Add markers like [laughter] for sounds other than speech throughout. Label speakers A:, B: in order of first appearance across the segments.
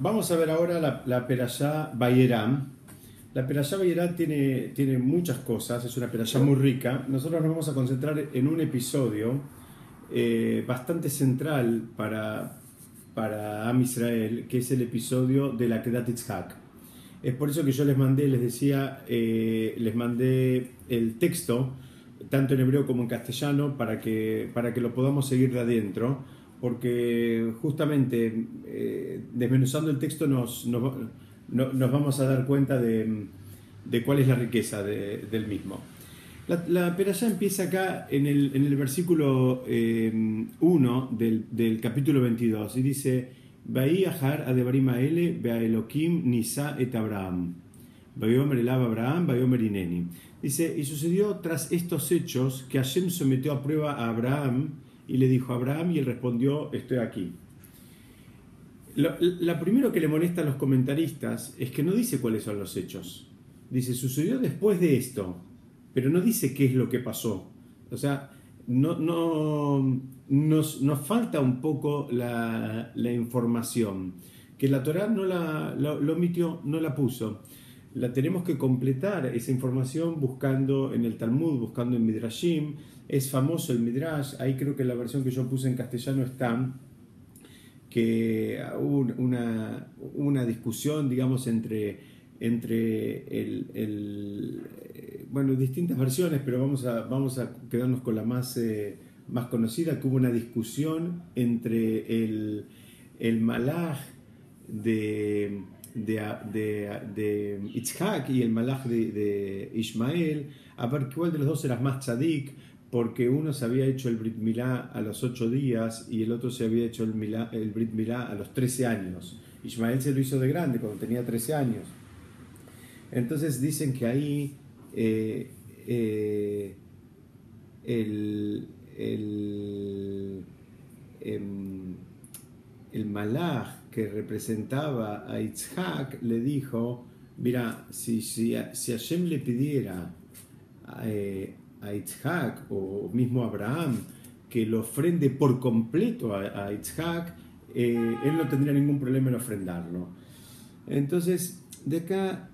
A: vamos a ver ahora la, la Perashá Bayeram. La Perashá Bayeram tiene, tiene muchas cosas, es una Perashá muy rica. Nosotros nos vamos a concentrar en un episodio eh, bastante central para, para Am Israel, que es el episodio de la Kedat Yitzhak. Es por eso que yo les mandé, les decía, eh, les mandé el texto, tanto en hebreo como en castellano, para que, para que lo podamos seguir de adentro porque justamente eh, desmenuzando el texto nos, nos, vamos a dar cuenta de, cuál es la riqueza del mismo. La, la perashá empieza acá en el, en el versículo 1 eh, del, del, capítulo 22 y dice, Ahar adebarim aele beaelokim nisa et Abraham. Abraham. Dice, y sucedió tras estos hechos que Hashem sometió a prueba a Abraham y le dijo Abraham y él respondió, estoy aquí. Lo, primero que le molesta a los comentaristas es que no dice cuáles son los hechos. Dice, sucedió después de esto, pero no dice qué es lo que pasó. O sea, no, no, nos, falta un poco la, información, que la Torah no la, omitió, no la puso la tenemos que completar esa información buscando en el Talmud, buscando en Midrashim. Es famoso el Midrash, ahí creo que la versión que yo puse en castellano está, que hubo una, una discusión, digamos, entre, entre el, bueno, distintas versiones, pero vamos a, vamos a quedarnos con la más, eh, más conocida, que hubo una discusión entre el, el malaj de de, de, Itzhak y el malach de, de, Ismael, a ver cuál de los dos era más tzadik, porque uno se había hecho el Brit Milá a los 8 días y el otro se había hecho el, el Brit Milá a los 13 años. Ismael se lo hizo de grande cuando tenía 13 años. Entonces dicen que ahí eh, eh, el, el, em, el malach que representaba a Itzhak le dijo, mira, si, si, si Hashem le pidiera eh, a Itzhak o mismo Abraham que lo ofrende por completo a, a eh, él no tendría ningún problema en ofrendarlo. Entonces, de acá,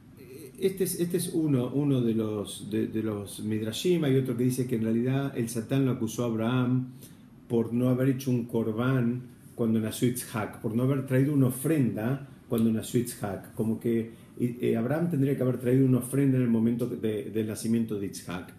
A: este es, este es uno, uno de los, de, de los Midrashim, hay otro que dice que en realidad el Satán lo acusó a Abraham por no haber hecho un corbán cuando nació Itzhak, por no haber traído una ofrenda cuando nació Itzhak, como que eh, Abraham tendría que haber traído una ofrenda en el momento del nacimiento de Itzhak.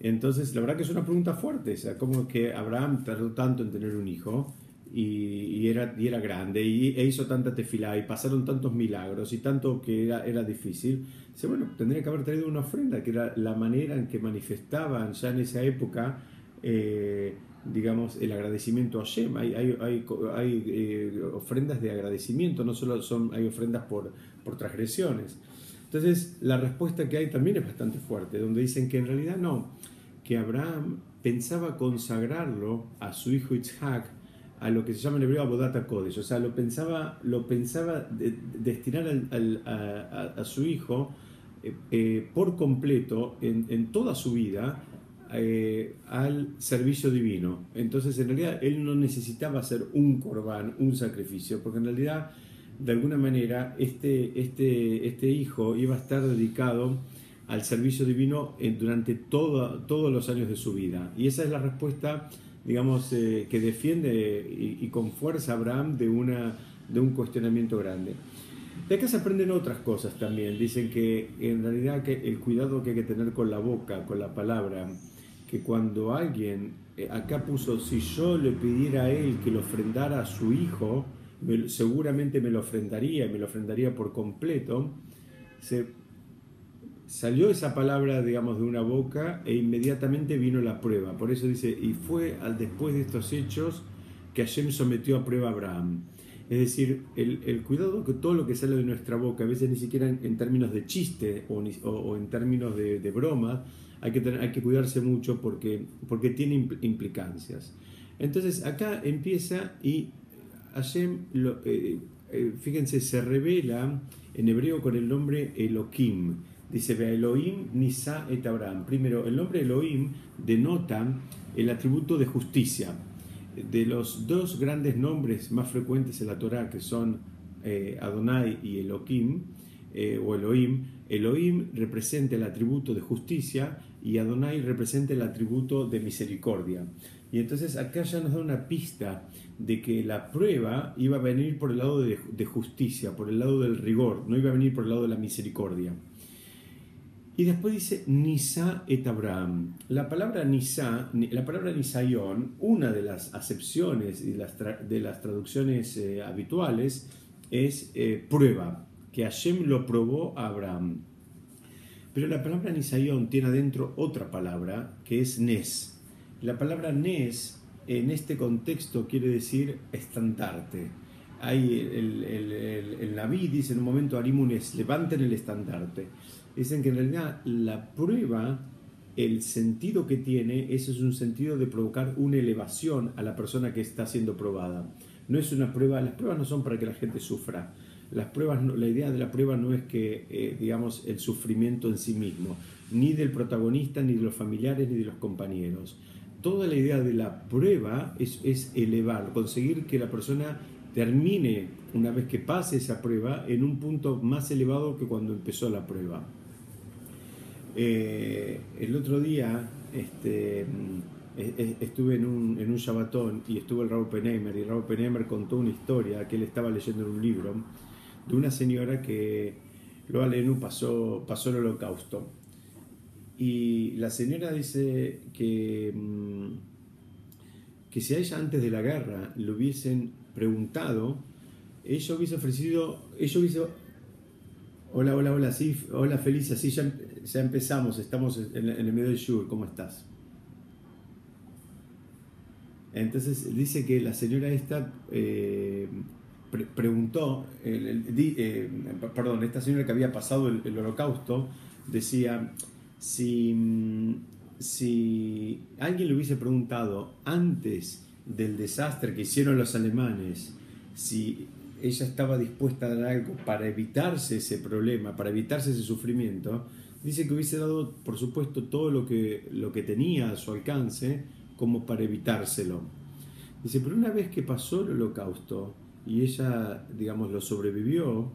A: Entonces, la verdad que es una pregunta fuerte, o sea, como que Abraham tardó tanto en tener un hijo y, era, y era grande y, e hizo tanta tefilá y pasaron tantos milagros y tanto que era, era difícil. Dice, bueno, tendría que haber traído una ofrenda, que era la manera en que manifestaban ya en esa época. Eh, digamos, el agradecimiento a Shem. Hay, hay, hay, eh, ofrendas de agradecimiento, no solo son, hay ofrendas por, por transgresiones. Entonces, la respuesta que hay también es bastante fuerte, donde dicen que en realidad no, que Abraham pensaba consagrarlo a su hijo Isaac a lo que se llama en hebreo Abodata Kodesh, o sea, lo pensaba, lo pensaba destinar a, su hijo eh, eh, por completo en, en toda su vida eh, al servicio divino. Entonces, en realidad, él no necesitaba hacer un corbán, un sacrificio, porque en realidad, de alguna manera, este, este, este hijo iba a estar dedicado al servicio divino durante todos los años de su vida. Y esa es la respuesta, digamos, eh, que defiende y, con fuerza Abraham de, una, de un cuestionamiento grande. De acá se aprenden otras cosas también. Dicen que en realidad que el cuidado que hay que tener con la boca, con la palabra, que cuando alguien, eh, acá puso, si yo le pidiera a él que lo ofrendara a su hijo, seguramente me lo ofrendaría me lo ofrendaría por completo, se, salió esa palabra, digamos, de una boca e inmediatamente vino la prueba. Por eso dice, y fue al después de estos hechos que Hashem sometió a prueba a Abraham. Es decir, el, cuidado que todo lo que sale de nuestra boca, a veces ni siquiera en, términos de chiste o, en términos de, de broma, hay que, tener, hay que cuidarse mucho porque, porque tiene implicancias. Entonces acá empieza y Hashem, eh, eh, fíjense, se revela en hebreo con el nombre Elohim. Dice, ve Elohim, Nisa et Abraham. Primero, el nombre Elohim denota el atributo de justicia. De los dos grandes nombres más frecuentes en la Torah, que son eh, Adonai y Elohim, eh, o Elohim, Elohim representa el atributo de justicia y Adonai representa el atributo de misericordia. Y entonces acá ya nos da una pista de que la prueba iba a venir por el lado de, justicia, por el lado del rigor, no iba a venir por el lado de la misericordia. Y después dice Nisa et Abraham. La palabra Nisa, la palabra Nisayón, una de las acepciones y de las traducciones eh, habituales es eh, prueba, que Hashem lo probó a Abraham. Pero la palabra Nisayón tiene adentro otra palabra que es Nes. La palabra Nes en este contexto quiere decir estandarte. Hay el, el, el, Naví dice en un momento Arimunes, levanten el estandarte. Dicen que en realidad la prueba, el sentido que tiene, eso es un sentido de provocar una elevación a la persona que está siendo probada. No es una prueba, las pruebas no son para que la gente sufra. Las pruebas, la idea de la prueba no es que, eh, digamos, el sufrimiento en sí mismo, ni del protagonista, ni de los familiares, ni de los compañeros toda la idea de la prueba es, elevar, conseguir que la persona termine, una vez que pase esa prueba, en un punto más elevado que cuando empezó la prueba. Eh, el otro día este, e, e, estuve en un, en un y estuvo el Raúl Penheimer y Raúl Penheimer contó una historia que él estaba leyendo en un libro de una señora que lo Lenú pasó, pasó el holocausto. Y la señora dice que, mm, que si a ella antes de la guerra le hubiesen preguntado, ella hubiese ofrecido, ella hubiese... Hola, hola, hola, sí, hola Felicia, sí, ya, ya empezamos, estamos en, el medio del Shur, ¿cómo estás? Entonces dice que la señora esta eh, preguntó, eh, perdón, esta señora que había pasado el holocausto, decía, si, si alguien le hubiese preguntado antes del desastre que hicieron los alemanes, si ella estaba dispuesta a dar algo para evitarse ese problema, para evitarse ese sufrimiento, dice que hubiese dado, por supuesto, todo lo que, lo que tenía a su alcance como para evitárselo. Dice, pero una vez que pasó el holocausto y ella, digamos, lo sobrevivió,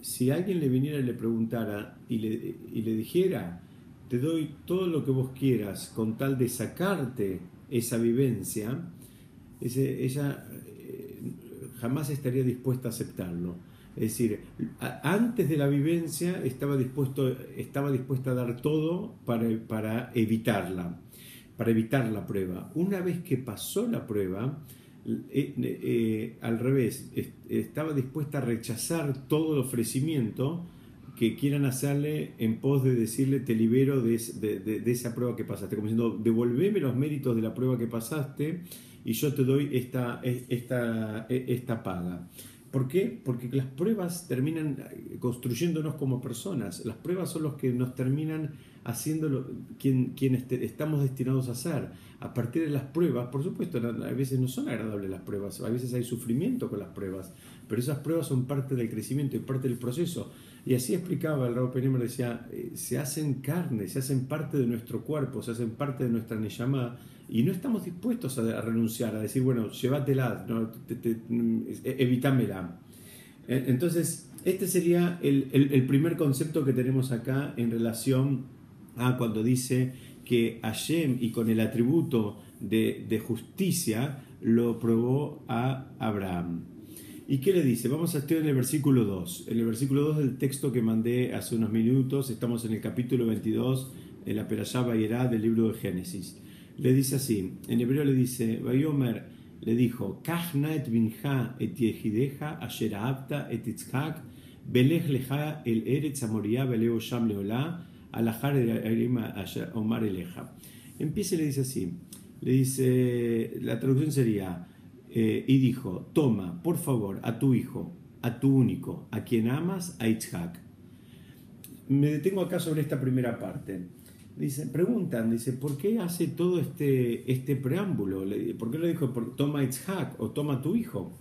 A: si alguien le viniera y le preguntara y le, y le dijera, te doy todo lo que vos quieras con tal de sacarte esa vivencia, ella eh, jamás estaría dispuesta a aceptarlo. Es decir, antes de la vivencia estaba, dispuesto, estaba dispuesta a dar todo para, para evitarla, para evitar la prueba. Una vez que pasó la prueba, eh, eh, al revés, estaba dispuesta a rechazar todo el ofrecimiento que quieran hacerle en pos de decirle te libero de, esa prueba que pasaste, como diciendo devolveme los méritos de la prueba que pasaste y yo te doy esta, esta, esta paga. ¿Por qué? Porque las pruebas terminan construyéndonos como personas. Las pruebas son los que nos terminan haciendo quien, quienes estamos destinados a ser. A partir de las pruebas, por supuesto, a veces no son agradables las pruebas, a veces hay sufrimiento con las pruebas, pero esas pruebas son parte del crecimiento y parte del proceso. Y así explicaba el Raúl Penémer, decía, eh, se hacen carne, se hacen parte de nuestro cuerpo, se hacen parte de nuestra Neyamá, y no estamos dispuestos a, renunciar, a decir, bueno, llévatela, no, entonces, este sería el, primer concepto que tenemos acá en relación a cuando dice que Hashem y con el atributo de justicia lo probó a Abraham. ¿Y qué le dice? Vamos a estudiar en el versículo 2. En el versículo 2 del texto que mandé hace unos minutos, estamos en el capítulo 22 de la Perashá Bayerá del libro de Génesis. Le dice así, en hebreo le dice, Bayomer le dijo, Kachna et binja et yehideja asher aabta et itzhak, belech leja el eretz amoria beleo sham leola, alahar erima omar eleja. Empieza y le dice así, le dice, la traducción sería, eh, y dijo, toma, por favor, a tu hijo, a tu único, a quien amas, a Itzhak. Me detengo acá sobre esta primera parte. Dice, preguntan, dice, ¿por qué hace todo este, este preámbulo? ¿Por qué le dijo, toma Itzhak o toma tu hijo?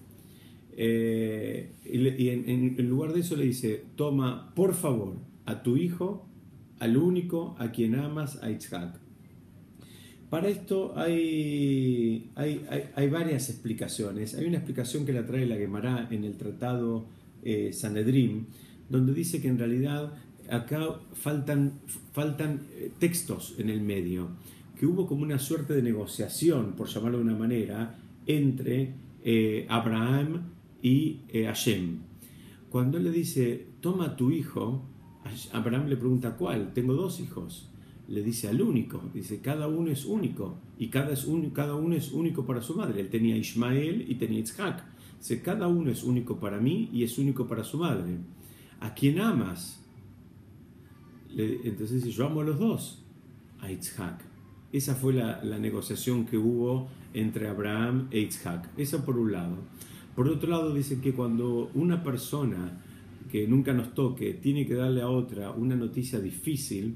A: Eh, y, en, en, lugar de eso le dice, toma por favor a tu hijo, al único, a quien amas, a Itzhak. Para esto hay, hay, varias explicaciones. Hay una explicación que la trae la Gemara en el tratado eh, Sanedrim, donde dice que en realidad acá faltan, faltan eh, textos en el medio, que hubo como una suerte de negociación, por llamarlo de una manera, entre eh, Abraham y Hashem. Cuando él le dice, toma tu hijo, Abraham le pregunta, ¿cuál? Tengo dos hijos. Le dice al único, dice, cada uno es único, y cada, es cada uno es único para su madre. Él tenía Ismael y tenía Isaac. Dice, cada uno es único para mí y es único para su madre. ¿A quién amas? entonces dice, yo amo a los dos, a Isaac. Esa fue la, la, negociación que hubo entre Abraham e Isaac. Eso por un lado. Por otro lado, dice que cuando una persona que nunca nos toque tiene que darle a otra una noticia difícil,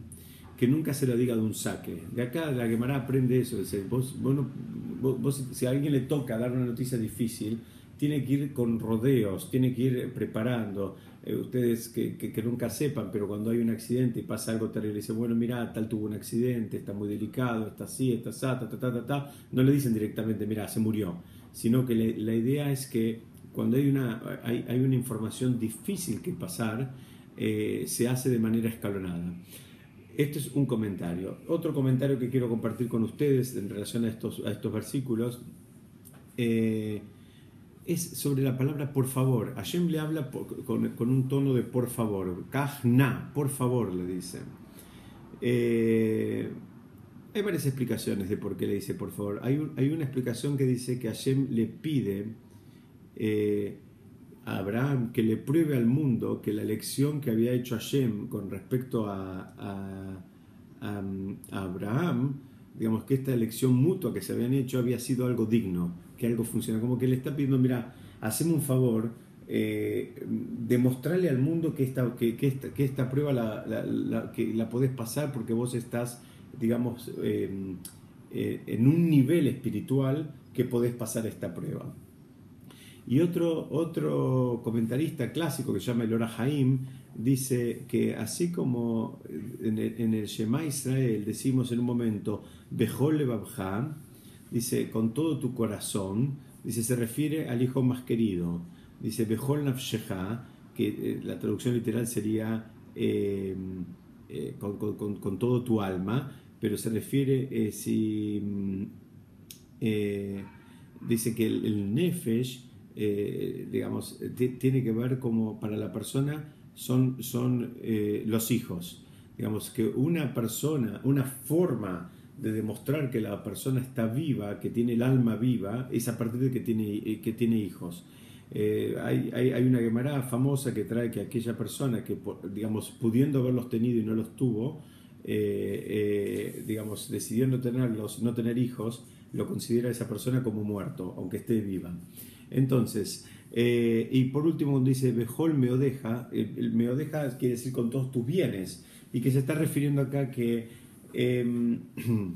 A: que nunca se la diga de un saque. De acá la Gemara aprende eso. Dice, vos, vos, si a alguien le toca dar una noticia difícil, tiene que ir con rodeos, tiene que ir preparando. Eh, ustedes que, que, nunca sepan, pero cuando hay un accidente y pasa algo terrible, dicen, bueno, mira, tal tuvo un accidente, está muy delicado, está así, está así, ta, ta, ta, ta, no le dicen directamente, mira, se murió, sino que la idea es que cuando hay una, hay, hay una información difícil que pasar, eh, se hace de manera escalonada. Este es un comentario. Otro comentario que quiero compartir con ustedes en relación a estos, versículos. Eh, es sobre la palabra por favor. Hashem le habla con, un tono de por favor. Kahna, por favor, le dice. Eh, hay varias explicaciones de por qué le dice por favor. Hay, hay una explicación que dice que Hashem le pide eh, a Abraham que le pruebe al mundo que la elección que había hecho Hashem con respecto a, a, Abraham, digamos que esta elección mutua que se habían hecho había sido algo digno que algo funciona. Como que le está pidiendo, mira, haceme un favor, eh, demostrarle al mundo que esta, que, que esta, que esta prueba la, la, que la podés pasar porque vos estás, digamos, em, eh, en un nivel espiritual que podés pasar esta prueba. Y otro, otro comentarista clásico que se llama Elora Haim dice que así como en el, en Shema Israel decimos en un momento, Bejol Babha, dice, con todo tu corazón, dice, se refiere al hijo más querido. Dice, Behol Nafsheha, que eh, la traducción literal sería em, eh, con, todo tu alma, pero se refiere eh, si. Mm, dice que el, Nefesh, digamos, tiene que ver como para la persona son, son los hijos. Digamos que una persona, una forma de demostrar que la persona está viva, que tiene el alma viva, es a partir de que tiene, eh, que tiene hijos. Eh, hay, hay, una Gemara famosa que trae que aquella persona que, digamos, pudiendo haberlos tenido y no los tuvo, eh, digamos, decidiendo tenerlos, no tener hijos, lo considera esa persona como muerto, aunque esté viva. Entonces, y por último, dice Bejol meodeja, el, el meodeja quiere decir con todos tus bienes, y que se está refiriendo acá que Em, [clears throat]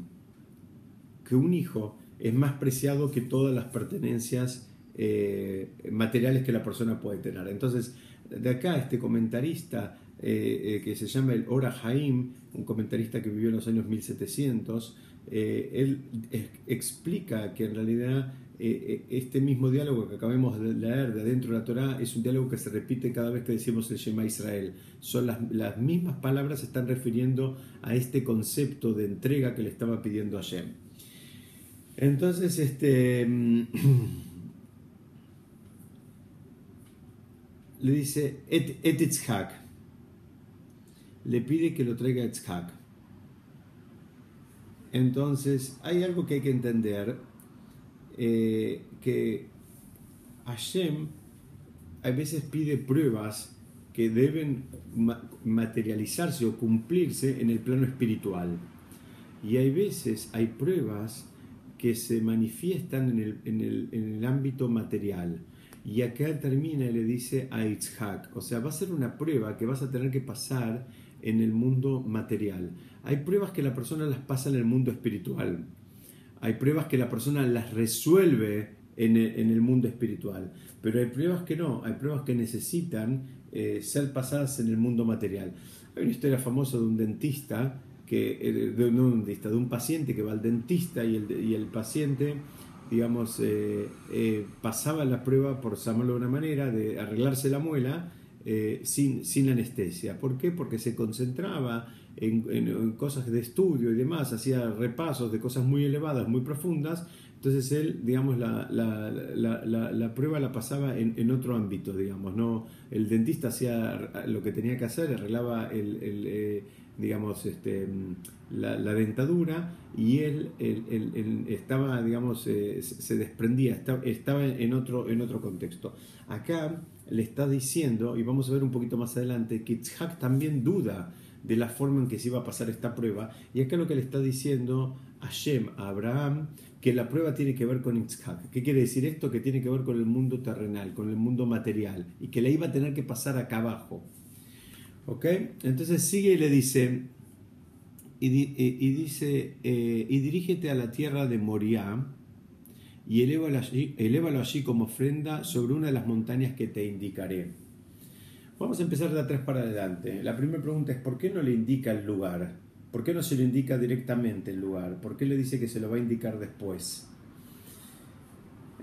A: que un hijo es más preciado que todas las pertenencias eh, materiales que la persona puede tener. Entonces, de acá este comentarista eh, eh, que se llama el Ora Haim, un comentarista que vivió en los años 1700, él explica que en realidad eh, eh, este mismo diálogo que acabamos de leer de adentro de la Torá es un diálogo que se repite cada vez que decimos el Shema Israel. Son las, mismas palabras se están refiriendo a este concepto de entrega que le estaba pidiendo a Shem. Entonces, este [clears throat] le dice et, et Le pide que lo traiga Itzhak. Entonces, hay algo que hay que entender eh, que Hashem a veces pide pruebas que deben materializarse o cumplirse en el plano espiritual. Y hay veces, hay pruebas que se manifiestan en el, en el, en el ámbito material. Y acá termina y le dice a Itzhak, o sea, va a ser una prueba que vas a tener que pasar en el mundo material. Hay pruebas que la persona las pasa en el mundo espiritual hay pruebas que la persona las resuelve en el, mundo espiritual, pero hay pruebas que no, hay pruebas que necesitan eh, ser pasadas en el mundo material. Hay una historia famosa de un dentista, que, eh, de, un de un paciente que va al dentista y el, y el paciente digamos, eh, pasaba la prueba, por llamarlo de una manera, de arreglarse la muela eh, sin, sin anestesia. ¿Por qué? Porque se concentraba en, cosas de estudio y demás, hacía repasos de cosas muy elevadas, muy profundas, entonces él, digamos, la, la, la, la prueba la pasaba en, en, otro ámbito, digamos, ¿no? El dentista hacía lo que tenía que hacer, arreglaba el, el eh, digamos, este, la, dentadura y él, estaba, digamos, eh, se desprendía, estaba, estaba en, otro, en otro contexto. Acá le está diciendo, y vamos a ver un poquito más adelante, que Itzhak también duda de la forma en que se iba a pasar esta prueba. Y acá lo que le está diciendo Hashem a Abraham, que la prueba tiene que ver con Itzhak. ¿Qué quiere decir esto? Que tiene que ver con el mundo terrenal, con el mundo material, y que la iba a tener que pasar acá abajo. ¿Ok? Entonces sigue y le dice, y, dice, eh, y dirígete a la tierra de Moriah, y elévalo allí, allí como ofrenda sobre una de las montañas que te indicaré. Vamos a empezar de atrás para adelante. La primera pregunta es, ¿por qué no le indica el lugar? ¿Por qué no se le indica directamente el lugar? ¿Por qué le dice que se lo va a indicar después?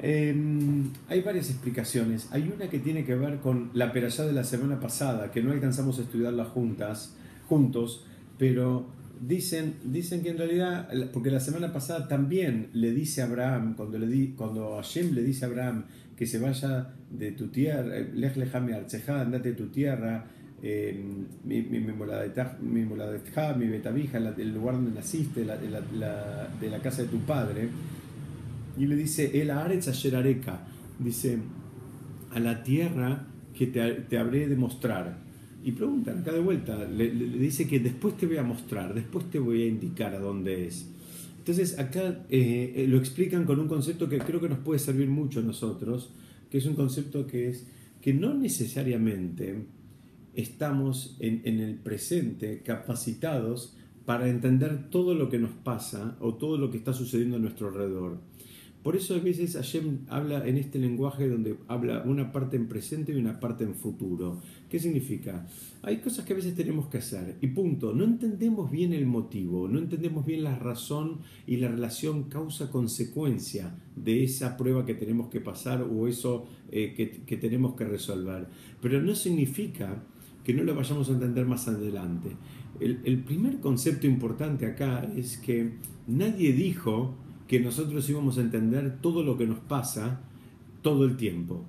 A: Em, hay varias explicaciones. Hay una que tiene que ver con la peralla de la semana pasada, que no alcanzamos a estudiarla juntas, juntos, pero dicen, dicen que en realidad, porque la semana pasada también le dice a Abraham, cuando, le di, cuando Hashem le dice a Abraham que se vaya de tu tierra, eh, lej lejame archeja, andate de tu tierra, eh, mi, mi, mi mi betabija, el lugar donde naciste, la, la, de la casa de tu padre. Y le dice, el aretz asherareka, dice, a la tierra que te, te habré de mostrar. Y preguntan acá de vuelta, le, le, dice que después te voy a mostrar, después te voy a indicar a dónde es. Entonces acá eh, eh, lo explican con un concepto que creo que nos puede servir mucho a nosotros, que es un concepto que es que no necesariamente estamos en, en el presente capacitados para entender todo lo que nos pasa o todo lo que está sucediendo a nuestro alrededor. Por eso a veces Hashem habla en este lenguaje donde habla una parte en presente y una parte en futuro. ¿Qué significa? Hay cosas que a veces tenemos que hacer y punto. No entendemos bien el motivo, no entendemos bien la razón y la relación causa-consecuencia de esa prueba que tenemos que pasar o eso eh, que, tenemos que resolver. Pero no significa que no lo vayamos a entender más adelante. el primer concepto importante acá es que nadie dijo que nosotros íbamos a entender todo lo que nos pasa todo el tiempo.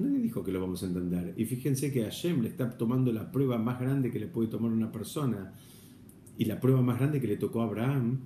A: Nadie dijo que lo vamos a entender. Y fíjense que Hashem le está tomando la prueba más grande que le puede tomar una persona y la prueba más grande que le tocó a Abraham.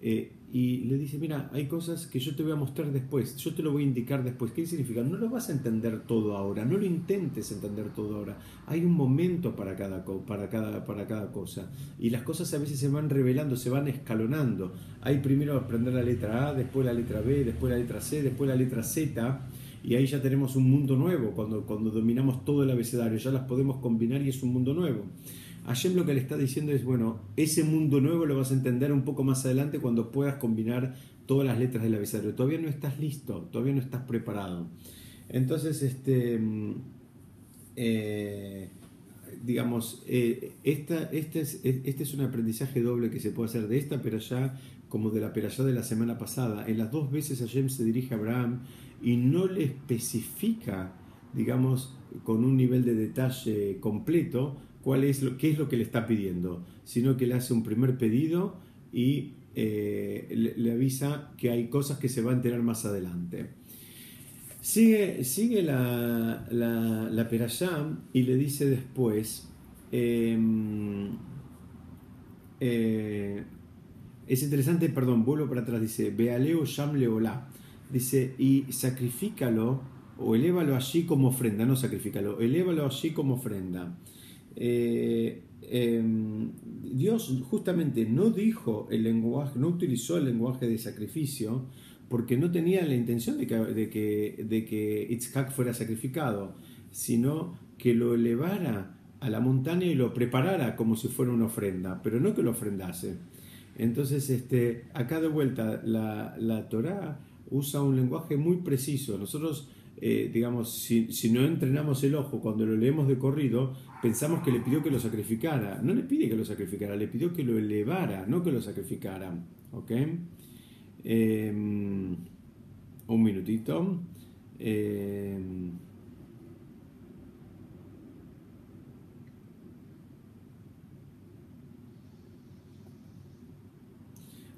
A: Eh, y le dice, mira, hay cosas que yo te voy a mostrar después, yo te lo voy a indicar después. ¿Qué significa? No lo vas a entender todo ahora, no lo intentes entender todo ahora. Hay un momento para cada, para cada, para cada cosa. Y las cosas a veces se van revelando, se van escalonando. Hay primero aprender la letra A, después la letra B, después la letra C, después la letra Z. Y ahí ya tenemos un mundo nuevo, cuando, cuando dominamos todo el abecedario, ya las podemos combinar y es un mundo nuevo. Hashem lo que le está diciendo es, bueno, ese mundo nuevo lo vas a entender un poco más adelante cuando puedas combinar todas las letras del abecedario. Todavía no estás listo, todavía no estás preparado. Entonces, este, mm, eh, digamos, eh, esta, este, es, este es un aprendizaje doble que se puede hacer de esta pero ya como de la peralla de la semana pasada. En las dos veces Hashem se dirige a Abraham y no le especifica, digamos, con un nivel de detalle completo, cuál es lo, qué es lo que le está pidiendo, sino que le hace un primer pedido y eh, le, avisa que hay cosas que se va a enterar más adelante. Sigue, sigue la, la, la y le dice después, em, eh, es interesante, perdón, vuelvo para atrás, dice, Bealeo Sham Leolá, dice, y sacrifícalo o elévalo allí como ofrenda, no sacrifícalo, elévalo allí como ofrenda. Eh, em, Dios justamente no dijo el lenguaje, no utilizó el lenguaje de sacrificio porque no tenía la intención de que, de que, de que Itzhak fuera sacrificado, sino que lo elevara a la montaña y lo preparara como si fuera una ofrenda, pero no que lo ofrendase. Entonces, este, acá de vuelta, la, la Torah usa un lenguaje muy preciso. Nosotros eh, digamos, si, si, no entrenamos el ojo cuando lo leemos de corrido, pensamos que le pidió que lo sacrificara. No le pide que lo sacrificara, le pidió que lo elevara, no que lo sacrificara. ¿Ok? Em, un minutito. Eh,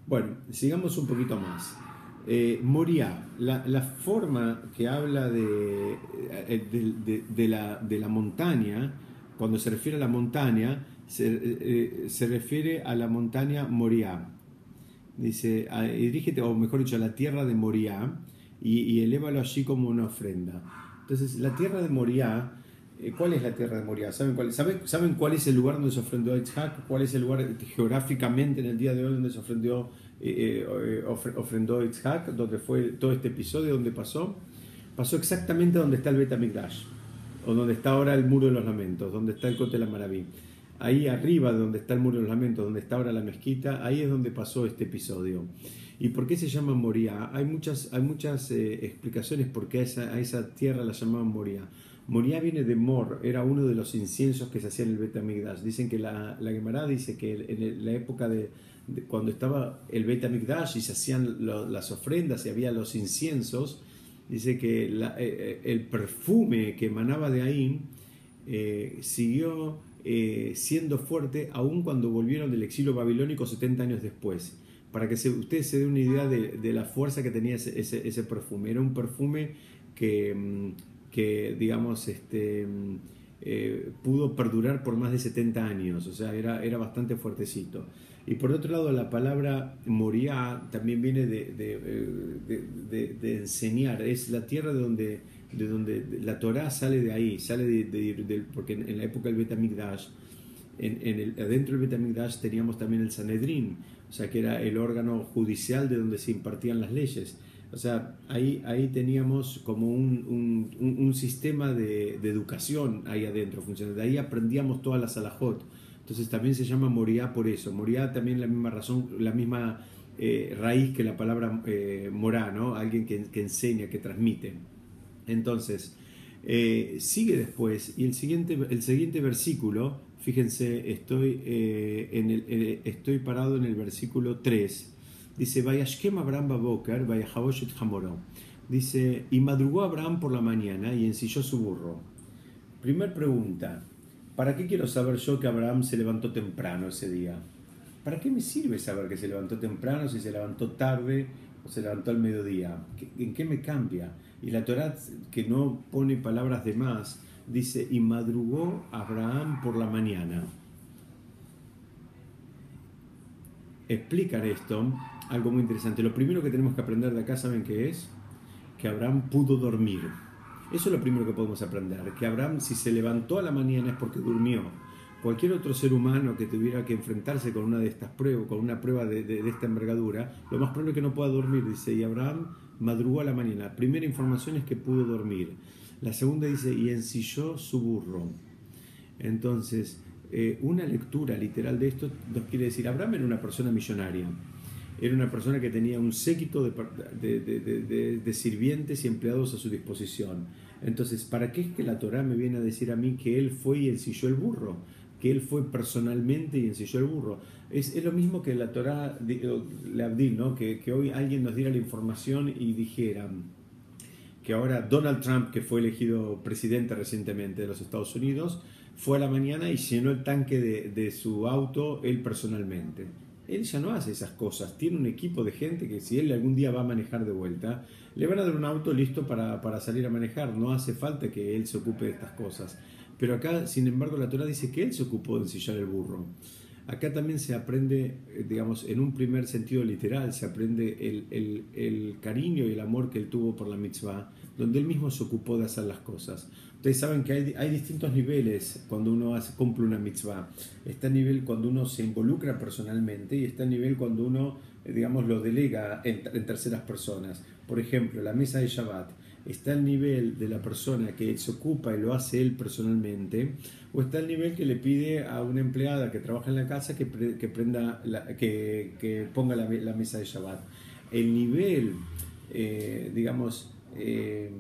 A: bueno, sigamos un poquito más. Eh, Moria, la, forma que habla de, eh, de, la, de, la, montaña, cuando se refiere a la montaña, se, se refiere a la montaña Moria. Dice, dirígete, o mejor dicho, a la tierra de Moria y, y elévalo allí como una ofrenda. Entonces, la tierra de Moria, eh, ¿cuál es la tierra de Moria? ¿Saben cuál, ¿Saben cuál es el lugar donde se ofrendió a Itzhak? ¿Cuál es el lugar geográficamente en el día de hoy donde se ofrendió, eh, eh, ofrendó Itzhak? Donde fue todo este episodio, donde pasó. Pasó exactamente donde está el Bet o donde está ahora el Muro de los Lamentos, donde está el Cote de la Maraví ahí arriba de donde está el muro de los lamentos, donde está ahora la mezquita, ahí es donde pasó este episodio. ¿Y por qué se llama Moria? Hay muchas, hay muchas eh, explicaciones por qué a esa, a esa, tierra la llamaban Moria. Moria viene de Mor, era uno de los inciensos que se hacía en el Betamigdash. Dicen que la, la Gemara dice que en la época de, cuando estaba el Betamigdash y se hacían las ofrendas y había los inciensos, dice que eh, eh, el perfume que emanaba de ahí siguió eh, siendo fuerte aún cuando volvieron del exilio babilónico 70 años después. Para que se, ustedes se den una idea de, la fuerza que tenía ese, perfume. Era un perfume que, mm, digamos, este, mm, eh, pudo perdurar por más de 70 años, o sea, era, era bastante fuertecito. Y por otro lado, la palabra Moria también viene de, de, de, de enseñar, es la tierra donde de donde la Torah sale de ahí, sale de, porque en, la época del Betamigdash, en, en el, adentro del Betamigdash teníamos también el Sanedrín, o sea que era el órgano judicial de donde se impartían las leyes. O sea, ahí, ahí teníamos como un, un, un, sistema de, educación ahí adentro funcionando. De ahí aprendíamos todas las alajot. Entonces también se llama Moriá por eso. Moriá también la misma razón, la misma eh, raíz que la palabra eh, morá, ¿no? Alguien que, que enseña, que transmite. Entonces, eh, sigue después, y el siguiente, el siguiente versículo, fíjense, estoy, en el, estoy parado en el versículo 3, dice, Vayashkem Abraham Baboker, Vayahawoshet Hamoró. Dice, y madrugó Abraham por la mañana y ensilló su burro. Primer pregunta, ¿para qué quiero saber yo que Abraham se levantó temprano ese día? ¿Para qué me sirve saber que se levantó temprano, si se levantó tarde o se levantó al mediodía? ¿En qué me cambia? Y la Torah, que no pone palabras de más, dice, y madrugó Abraham por la mañana. Explicar esto, algo muy interesante. Lo primero que tenemos que aprender de acá, ¿saben qué es? Que Abraham pudo dormir. Eso es lo primero que podemos aprender. Que Abraham, si se levantó a la mañana es porque durmió. Cualquier otro ser humano que tuviera que enfrentarse con una de estas pruebas, con una prueba de, esta envergadura, lo más probable es que no pueda dormir, dice, y Abraham madrugó a la mañana. La primera información es que pudo dormir. La segunda dice, y ensilló su burro. Entonces, eh, una lectura literal de esto nos quiere decir, Abraham era una persona millonaria. Era una persona que tenía un séquito de, de, de, sirvientes y empleados a su disposición. Entonces, ¿para qué es que la Torah me viene a decir a mí que él fue y ensilló el burro? Que él fue personalmente y ensilló el burro. Es, lo mismo que la Torah, le Abdil, ¿no? Que, que, hoy alguien nos diera la información y dijera que ahora Donald Trump, que fue elegido presidente recientemente de los Estados Unidos, fue a la mañana y llenó el tanque de, de su auto él personalmente. Él ya no hace esas cosas, tiene un equipo de gente que si él algún día va a manejar de vuelta, le van a dar un auto listo para, para salir a manejar, no hace falta que él se ocupe de estas cosas. Pero acá, sin embargo, la Torah dice que él se ocupó de ensillar el burro. Acá también se aprende, eh, digamos, en un primer sentido literal, se aprende el, el, cariño y el amor que él tuvo por la mitzvah, donde él mismo se ocupó de hacer las cosas. Ustedes saben que hay, hay distintos niveles cuando uno hace, cumple una mitzvah. Está el nivel cuando uno se involucra personalmente y está el nivel cuando uno, eh, digamos, lo delega en, en terceras personas. Por ejemplo, la mesa de Shabbat está al nivel de la persona que se ocupa y lo hace él personalmente, o está al nivel que le pide a una empleada que trabaja en la casa que, que prenda que, que, ponga la, la, mesa de Shabbat. El nivel, eh, digamos, eh,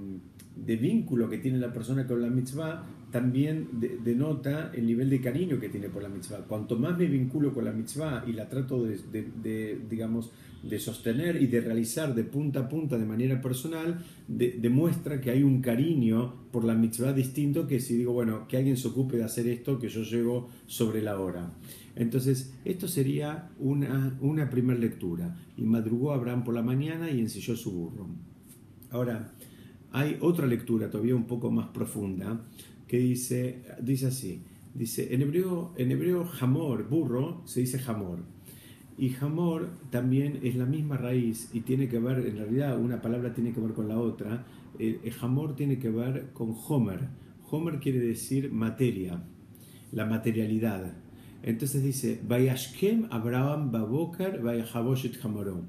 A: de vínculo que tiene la persona con la mitzvah también denota el nivel de cariño que tiene por la mitzvah. Cuanto más me vinculo con la mitzvah y la trato de, digamos, de sostener y de realizar de punta a punta de manera personal, demuestra que hay un cariño por la mitzvah distinto que si digo, bueno, que alguien se ocupe de hacer esto, que yo llego sobre la hora. Entonces, esto sería una, una primera lectura. Y madrugó Abraham por la mañana y ensilló su burro. Ahora, hay otra lectura todavía un poco más profunda que dice, dice así, dice, en hebreo, en hebreo jamor, burro, se dice jamor. Y jamor también es la misma raíz y tiene que ver, en realidad una palabra tiene que ver con la otra. El, jamor tiene que ver con homer. Homer quiere decir materia, la materialidad. Entonces dice, Vayashkem Abraham Babokar Vayahaboshet Hamoró.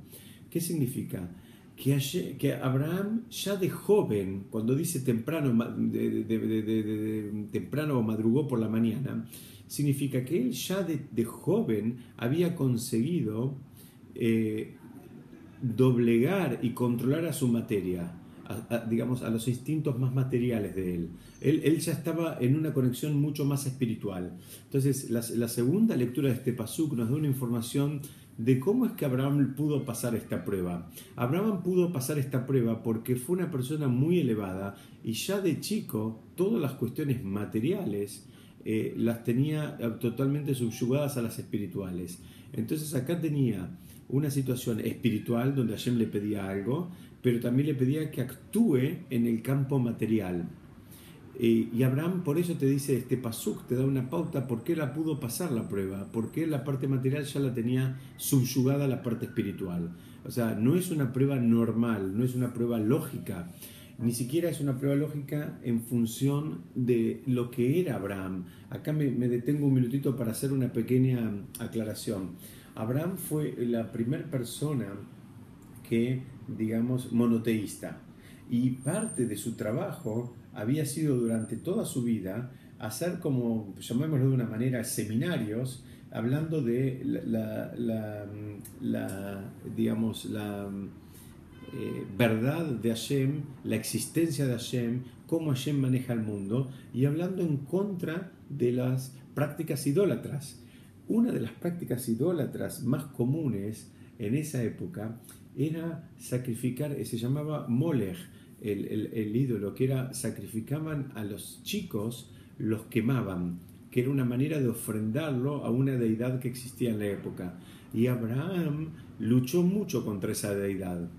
A: ¿Qué significa? Que, Abraham ya de joven, cuando dice temprano, de, temprano o madrugó por la mañana, significa que él ya de, joven había conseguido eh, doblegar y controlar a su materia, digamos, a los instintos más materiales de él. él. ya estaba en una conexión mucho más espiritual. Entonces, la, la segunda lectura de este pasuk nos da una información de cómo es que Abraham pudo pasar esta prueba. Abraham pudo pasar esta prueba porque fue una persona muy elevada y ya de chico todas las cuestiones materiales eh, las tenía totalmente subyugadas a las espirituales. Entonces acá tenía una situación espiritual donde Hashem le pedía algo, pero también le pedía que actúe en el campo material. Eh, y Abraham por eso te dice este pasuk, te da una pauta por qué la pudo pasar la prueba, porque la parte material ya la tenía subyugada a la parte espiritual. O sea, no es una prueba normal, no es una prueba lógica, ni siquiera es una prueba lógica en función de lo que era Abraham. Acá me, me detengo un minutito para hacer una pequeña aclaración. Abraham fue la primera persona que, digamos, monoteísta. Y parte de su trabajo había sido durante toda su vida hacer como, llamémoslo de una manera, seminarios, hablando de la, digamos, la eh, verdad de Hashem, la existencia de Hashem, cómo Hashem maneja el mundo, y hablando en contra de las prácticas idólatras. Una de las prácticas idólatras más comunes en esa época era sacrificar, se llamaba Molech, el, ídolo, que era sacrificaban a los chicos, los quemaban, que era una manera de ofrendarlo a una deidad que existía en la época. Y Abraham luchó mucho contra esa deidad.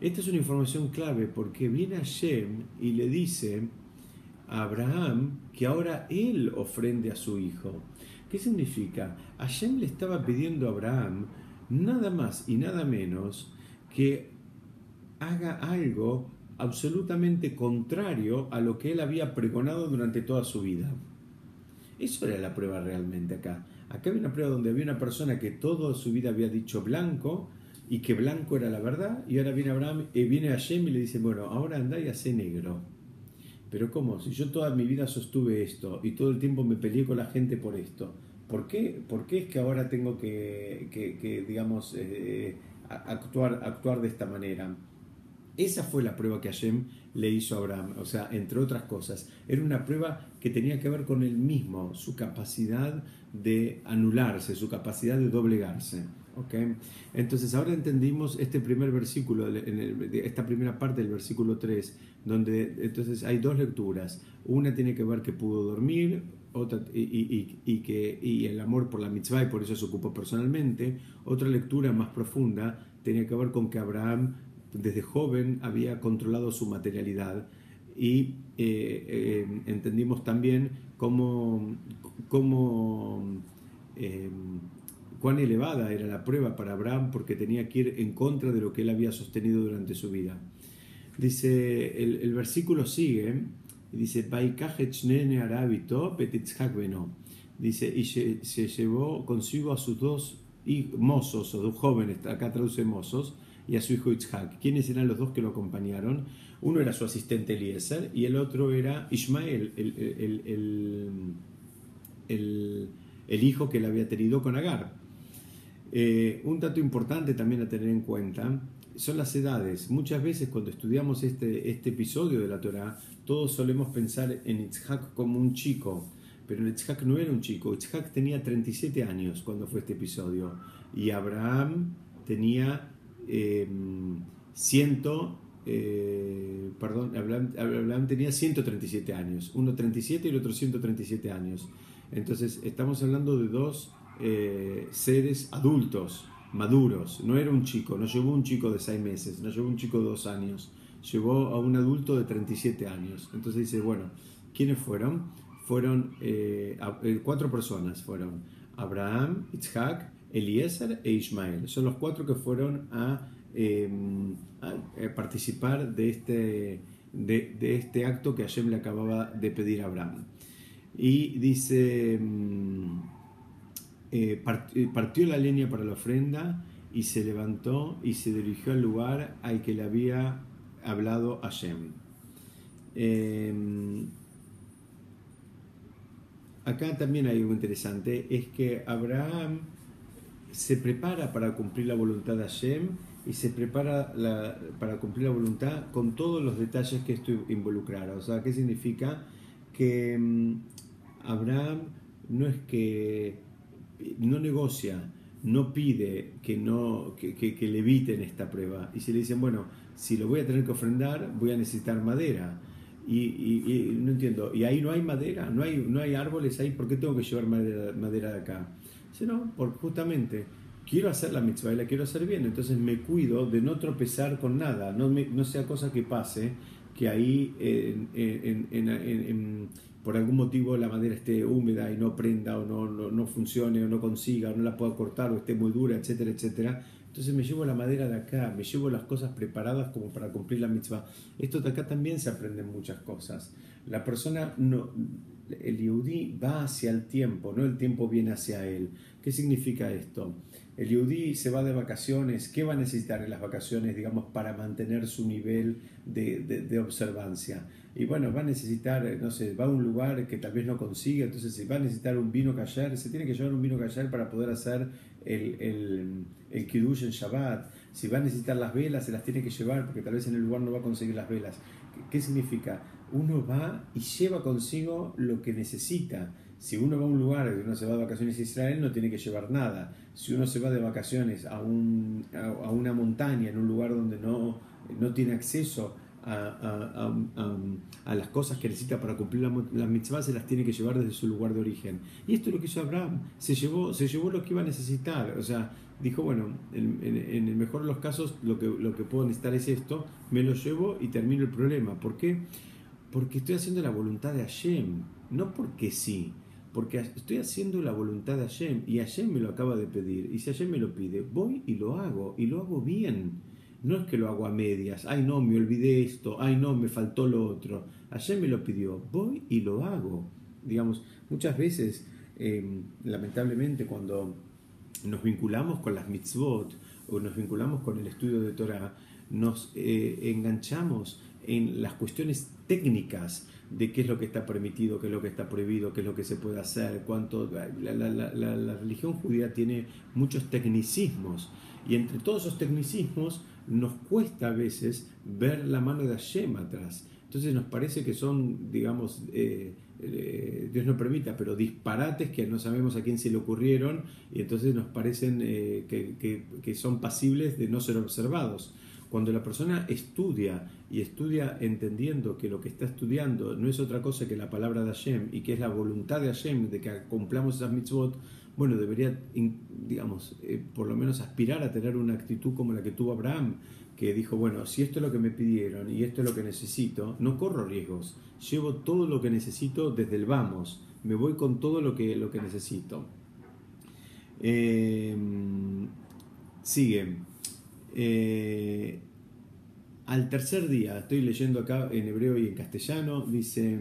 A: Esta es una información clave porque viene Hashem y le dice a Abraham que ahora él ofrende a su hijo. ¿Qué significa? Hashem le estaba pidiendo a Abraham nada más y nada menos que haga algo absolutamente contrario a lo que él había pregonado durante toda su vida. Eso era la prueba realmente acá. Acá había una prueba donde había una persona que toda su vida había dicho blanco y que blanco era la verdad, y ahora viene Abraham, y viene Hashem y le dice, bueno, ahora anda y hace negro. Pero ¿cómo? Si yo toda mi vida sostuve esto y todo el tiempo me peleé con la gente por esto, ¿por qué, ¿Por qué es que ahora tengo que, que, digamos, eh, actuar, actuar de esta manera? Esa fue la prueba que Hashem le hizo a Abraham, o sea, entre otras cosas. Era una prueba que tenía que ver con él mismo, su capacidad de anularse, su capacidad de doblegarse. ¿okay? Entonces ahora entendimos este primer versículo, esta primera parte del versículo 3, donde entonces hay dos lecturas. Una tiene que ver que pudo dormir, otra, y, que, y el amor por la mitzvah y por eso se ocupó personalmente. Otra lectura más profunda tenía que ver con que Abraham desde joven había controlado su materialidad y eh, eh, entendimos también cómo, eh, cuán elevada era la prueba para Abraham porque tenía que ir en contra de lo que él había sostenido durante su vida. Dice, el, versículo sigue, dice, Dice, y se, llevó consigo a sus dos mozos o dos jóvenes, acá traduce mozos, y a su hijo Itzhak. ¿Quiénes eran los dos que lo acompañaron? Uno era su asistente Eliezer y el otro era Ismael, el, el, hijo que él había tenido con Agar. Eh, un dato importante también a tener en cuenta son las edades. Muchas veces cuando estudiamos este, este episodio de la Torah, todos solemos pensar en Itzhak como un chico, pero Itzhak no era un chico. Itzhak tenía 37 años cuando fue este episodio y Abraham tenía eh, ciento, eh, perdón, Abraham, tenía 137 años, uno 37 y el otro 137 años. Entonces estamos hablando de dos eh, seres adultos, maduros. No era un chico, no llevó un chico de 6 meses, no llevó un chico de 2 años, llevó a un adulto de 37 años. Entonces dice, bueno, ¿quiénes fueron? Fueron eh, cuatro personas, fueron Abraham, Isaac, Eliezer e Ismael. Son los cuatro que fueron a Em, a, participar de este, de, este acto que Hashem le acababa de pedir a Abraham. Y dice, em, eh, eh, partió la leña para la ofrenda y se levantó y se dirigió al lugar al que le había hablado Hashem. Em, acá también hay algo interesante, es que Abraham se prepara para cumplir la voluntad de Hashem y se prepara para cumplir la voluntad con todos los detalles que esto involucrará. O sea, ¿qué significa? Que mm, Abraham no es que no negocia, no pide que, no, que, que, le eviten esta prueba. Y si le dicen, bueno, si lo voy a tener que ofrendar, voy a necesitar madera. Y, y, no entiendo, y ahí no hay madera, no hay, no hay árboles ahí, ¿por qué tengo que llevar madera, madera de acá? Dice, no, porque justamente quiero hacer la mitzvah y la quiero hacer bien, entonces me cuido de no tropezar con nada, no, no sea cosa que pase que ahí por algún motivo la madera esté húmeda y no prenda o no, no, funcione o no consiga o no la pueda cortar o esté muy dura, etcétera, etcétera. Entonces me llevo la madera de acá, me llevo las cosas preparadas como para cumplir la mitzvah. Esto de acá también se aprenden muchas cosas. La persona, no, el yudí va hacia el tiempo, no el tiempo viene hacia él. ¿Qué significa esto? El yudí se va de vacaciones, ¿qué va a necesitar en las vacaciones, digamos, para mantener su nivel de, observancia? Y bueno, va a necesitar, no sé, va a un lugar que tal vez no consiga, entonces si va a necesitar un vino callar, se tiene que llevar un vino callar para poder hacer el, el, el kiddush en Shabbat. Si va a necesitar las velas, se las tiene que llevar porque tal vez en el lugar no va a conseguir las velas. ¿Qué significa? Uno va y lleva consigo lo que necesita si uno va a un lugar y uno se va de vacaciones a Israel, no tiene que llevar nada. Si uno se va de vacaciones a, un, a, una montaña, en un lugar donde no, no tiene acceso a, a, las cosas que necesita para cumplir la mitzvah, se las tiene que llevar desde su lugar de origen. Y esto es lo que hizo Abraham. Se llevó, se llevó lo que iba a necesitar. O sea, dijo, bueno, en, en, el mejor de los casos, lo que, lo que puedo necesitar es esto, me lo llevo y termino el problema. ¿Por qué? Porque estoy haciendo la voluntad de Hashem, no porque sí porque estoy haciendo la voluntad de Hashem y Hashem me lo acaba de pedir. Y si Hashem me lo pide, voy y lo hago, y lo hago bien. No es que lo hago a medias, ay no, me olvidé esto, ay no, me faltó lo otro. Hashem me lo pidió, voy y lo hago. Digamos, muchas veces, em, lamentablemente, cuando nos vinculamos con las mitzvot o nos vinculamos con el estudio de Torah, nos eh, enganchamos en las cuestiones técnicas de qué es lo que está permitido, qué es lo que está prohibido, qué es lo que se puede hacer, cuánto... La, religión judía tiene muchos tecnicismos y entre todos esos tecnicismos nos cuesta a veces ver la mano de Hashem atrás. Entonces nos parece que son, digamos, eh, eh, Dios no permita, pero disparates que no sabemos a quién se le ocurrieron y entonces nos parecen eh, que, que son pasibles de no ser observados. Cuando la persona estudia y estudia entendiendo que lo que está estudiando no es otra cosa que la palabra de Hashem y que es la voluntad de Hashem de que cumplamos esas mitzvot, bueno, debería, digamos, eh, por lo menos aspirar a tener una actitud como la que tuvo Abraham, que dijo, bueno, si esto es lo que me pidieron y esto es lo que necesito, no corro riesgos, llevo todo lo que necesito desde el vamos, me voy con todo lo que, lo que necesito. Eh, sigue. Eh, al tercer día, estoy leyendo acá en hebreo y en castellano, dice,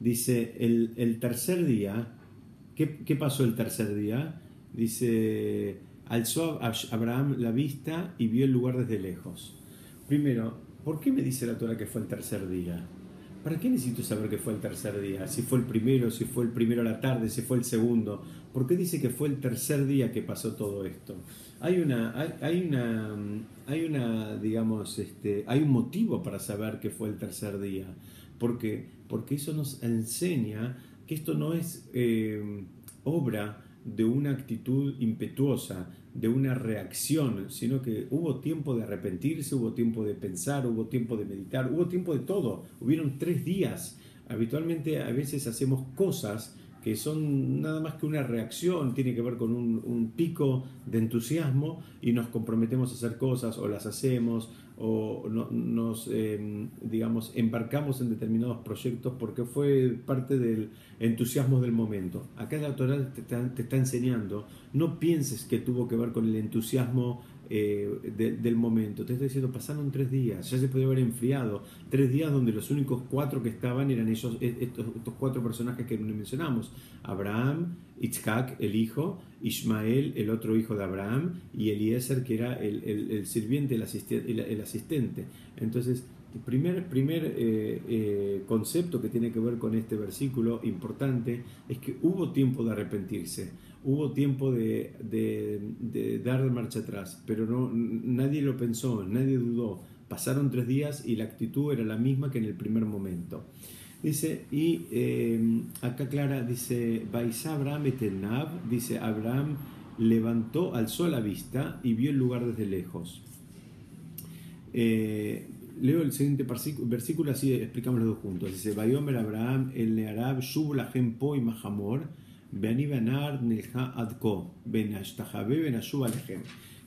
A: Dice, el, el, tercer día, ¿qué, ¿qué, pasó el tercer día? Dice, alzó Abraham la vista y vio el lugar desde lejos. Primero, ¿por qué me dice la Torah que fue el tercer día? ¿Para qué necesito saber que fue el tercer día? Si fue el primero, si fue el primero a la tarde, si fue el segundo. ¿Por qué dice que fue el tercer día que pasó todo esto? Hay una, hay, una, hay una, digamos, este, hay un motivo para saber que fue el tercer día. Porque, porque eso nos enseña que esto no es eh, obra de una actitud impetuosa, de una reacción, sino que hubo tiempo de arrepentirse, hubo tiempo de pensar, hubo tiempo de meditar, hubo tiempo de todo. Hubieron tres días. Habitualmente a veces hacemos cosas son nada más que una reacción, tiene que ver con un, pico de entusiasmo y nos comprometemos a hacer cosas o las hacemos o nos, em, digamos, embarcamos en determinados proyectos porque fue parte del entusiasmo del momento. Acá la Torah te, te está enseñando, no pienses que tuvo que ver con el entusiasmo eh, del momento. Te estoy diciendo, pasaron tres días, ya se podía haber enfriado. Tres días donde los únicos cuatro que estaban eran ellos, e, estos, cuatro personajes que mencionamos. Abraham, Itzhak, el hijo, Ismael, el otro hijo de Abraham, y Eliezer, que era el, sirviente, el, el, asistente. Entonces, el primer, primer eh, eh, concepto que tiene que ver con este versículo importante es que hubo tiempo de arrepentirse hubo tiempo de, de, dar marcha atrás, pero no, nadie lo pensó, nadie dudó. Pasaron tres días y la actitud era la misma que en el primer momento. Dice, y eh, acá Clara dice, Baisa Abraham etenav, dice, Abraham levantó, alzó la vista y vio el lugar desde lejos. Eh, leo el siguiente versículo, así explicamos los dos juntos. Dice, Bayomer Abraham, el Nearab, Shub Po y Mahamor,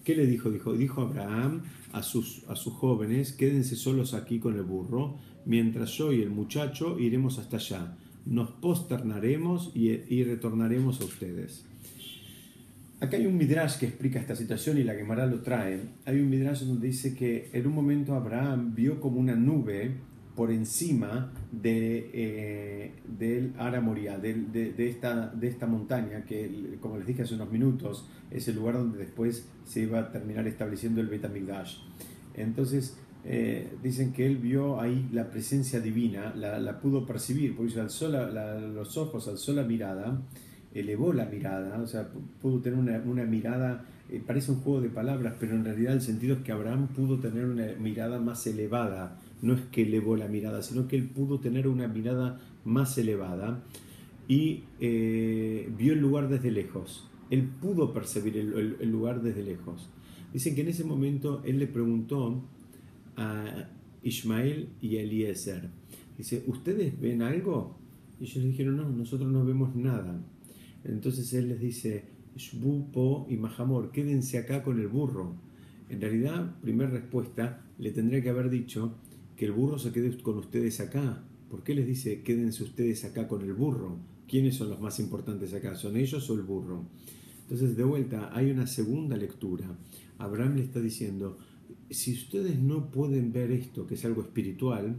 A: ¿Qué le dijo? Dijo, dijo Abraham a sus, a sus jóvenes, quédense solos aquí con el burro, mientras yo y el muchacho iremos hasta allá. Nos posternaremos y, retornaremos a ustedes. Acá hay un midrash que explica esta situación y la Gemara lo trae. Hay un midrash donde dice que en un momento Abraham vio como una nube por encima de, eh, del Ara Moria, de, esta, de esta montaña, que como les dije hace unos minutos, es el lugar donde después se iba a terminar estableciendo el Betamigdash. Entonces, eh, dicen que él vio ahí la presencia divina, la, pudo percibir, porque alzó los ojos, alzó la mirada, elevó la mirada, o sea, pudo tener una, una mirada, eh, parece un juego de palabras, pero en realidad el sentido es que Abraham pudo tener una mirada más elevada, no es que elevó la mirada, sino que él pudo tener una mirada más elevada y eh, vio el lugar desde lejos. Él pudo percibir el, lugar desde lejos. Dicen que en ese momento él le preguntó a Ismael y a Eliezer, dice, ¿ustedes ven algo? Y ellos dijeron, no, nosotros no vemos nada. Entonces él les dice, Shbupo y Mahamor, quédense acá con el burro. En realidad, primera respuesta, le tendría que haber dicho, que el burro se quede con ustedes acá. ¿Por qué les dice quédense ustedes acá con el burro? ¿Quiénes son los más importantes acá? ¿Son ellos o el burro? Entonces, de vuelta, hay una segunda lectura. Abraham le está diciendo, si ustedes no pueden ver esto, que es algo espiritual,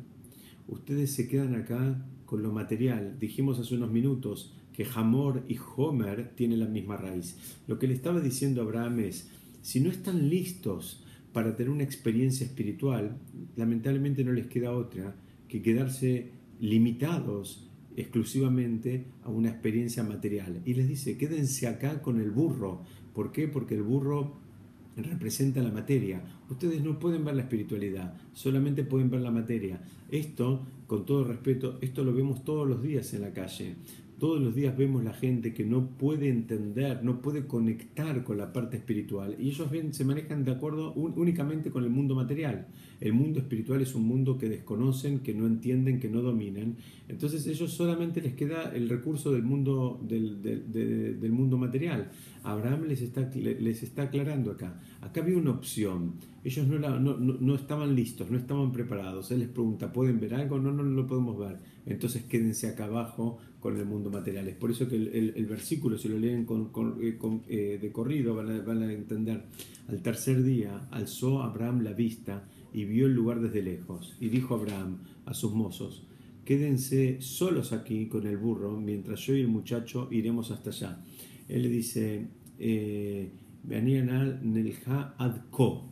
A: ustedes se quedan acá con lo material. Dijimos hace unos minutos que Hamor y Homer tienen la misma raíz. Lo que le estaba diciendo Abraham es, si no están listos para tener una experiencia espiritual, lamentablemente no les queda otra que quedarse limitados exclusivamente a una experiencia material. Y les dice, quédense acá con el burro. ¿Por qué? Porque el burro representa la materia. Ustedes no pueden ver la espiritualidad, solamente pueden ver la materia. Esto, con todo respeto, esto lo vemos todos los días en la calle. Todos los días vemos la gente que no puede entender, no puede conectar con la parte espiritual y ellos se manejan de acuerdo únicamente con el mundo material. El mundo espiritual es un mundo que desconocen, que no entienden, que no dominan. Entonces ellos solamente les queda el recurso del mundo, del, del mundo material. Abraham les está, les está aclarando acá. Acá había una opción. Ellos no, no, no, estaban listos, no estaban preparados. Él les pregunta, ¿pueden ver algo? No, no, no lo podemos ver. Entonces quédense acá abajo con el mundo material. Es por eso que el, versículo, si lo leen con, eh, eh, de corrido, van a, entender. Al tercer día alzó Abraham la vista y vio el lugar desde lejos. Y dijo Abraham a sus mozos, quédense solos aquí con el burro, mientras yo y el muchacho iremos hasta allá. Él le dice, eh, adko.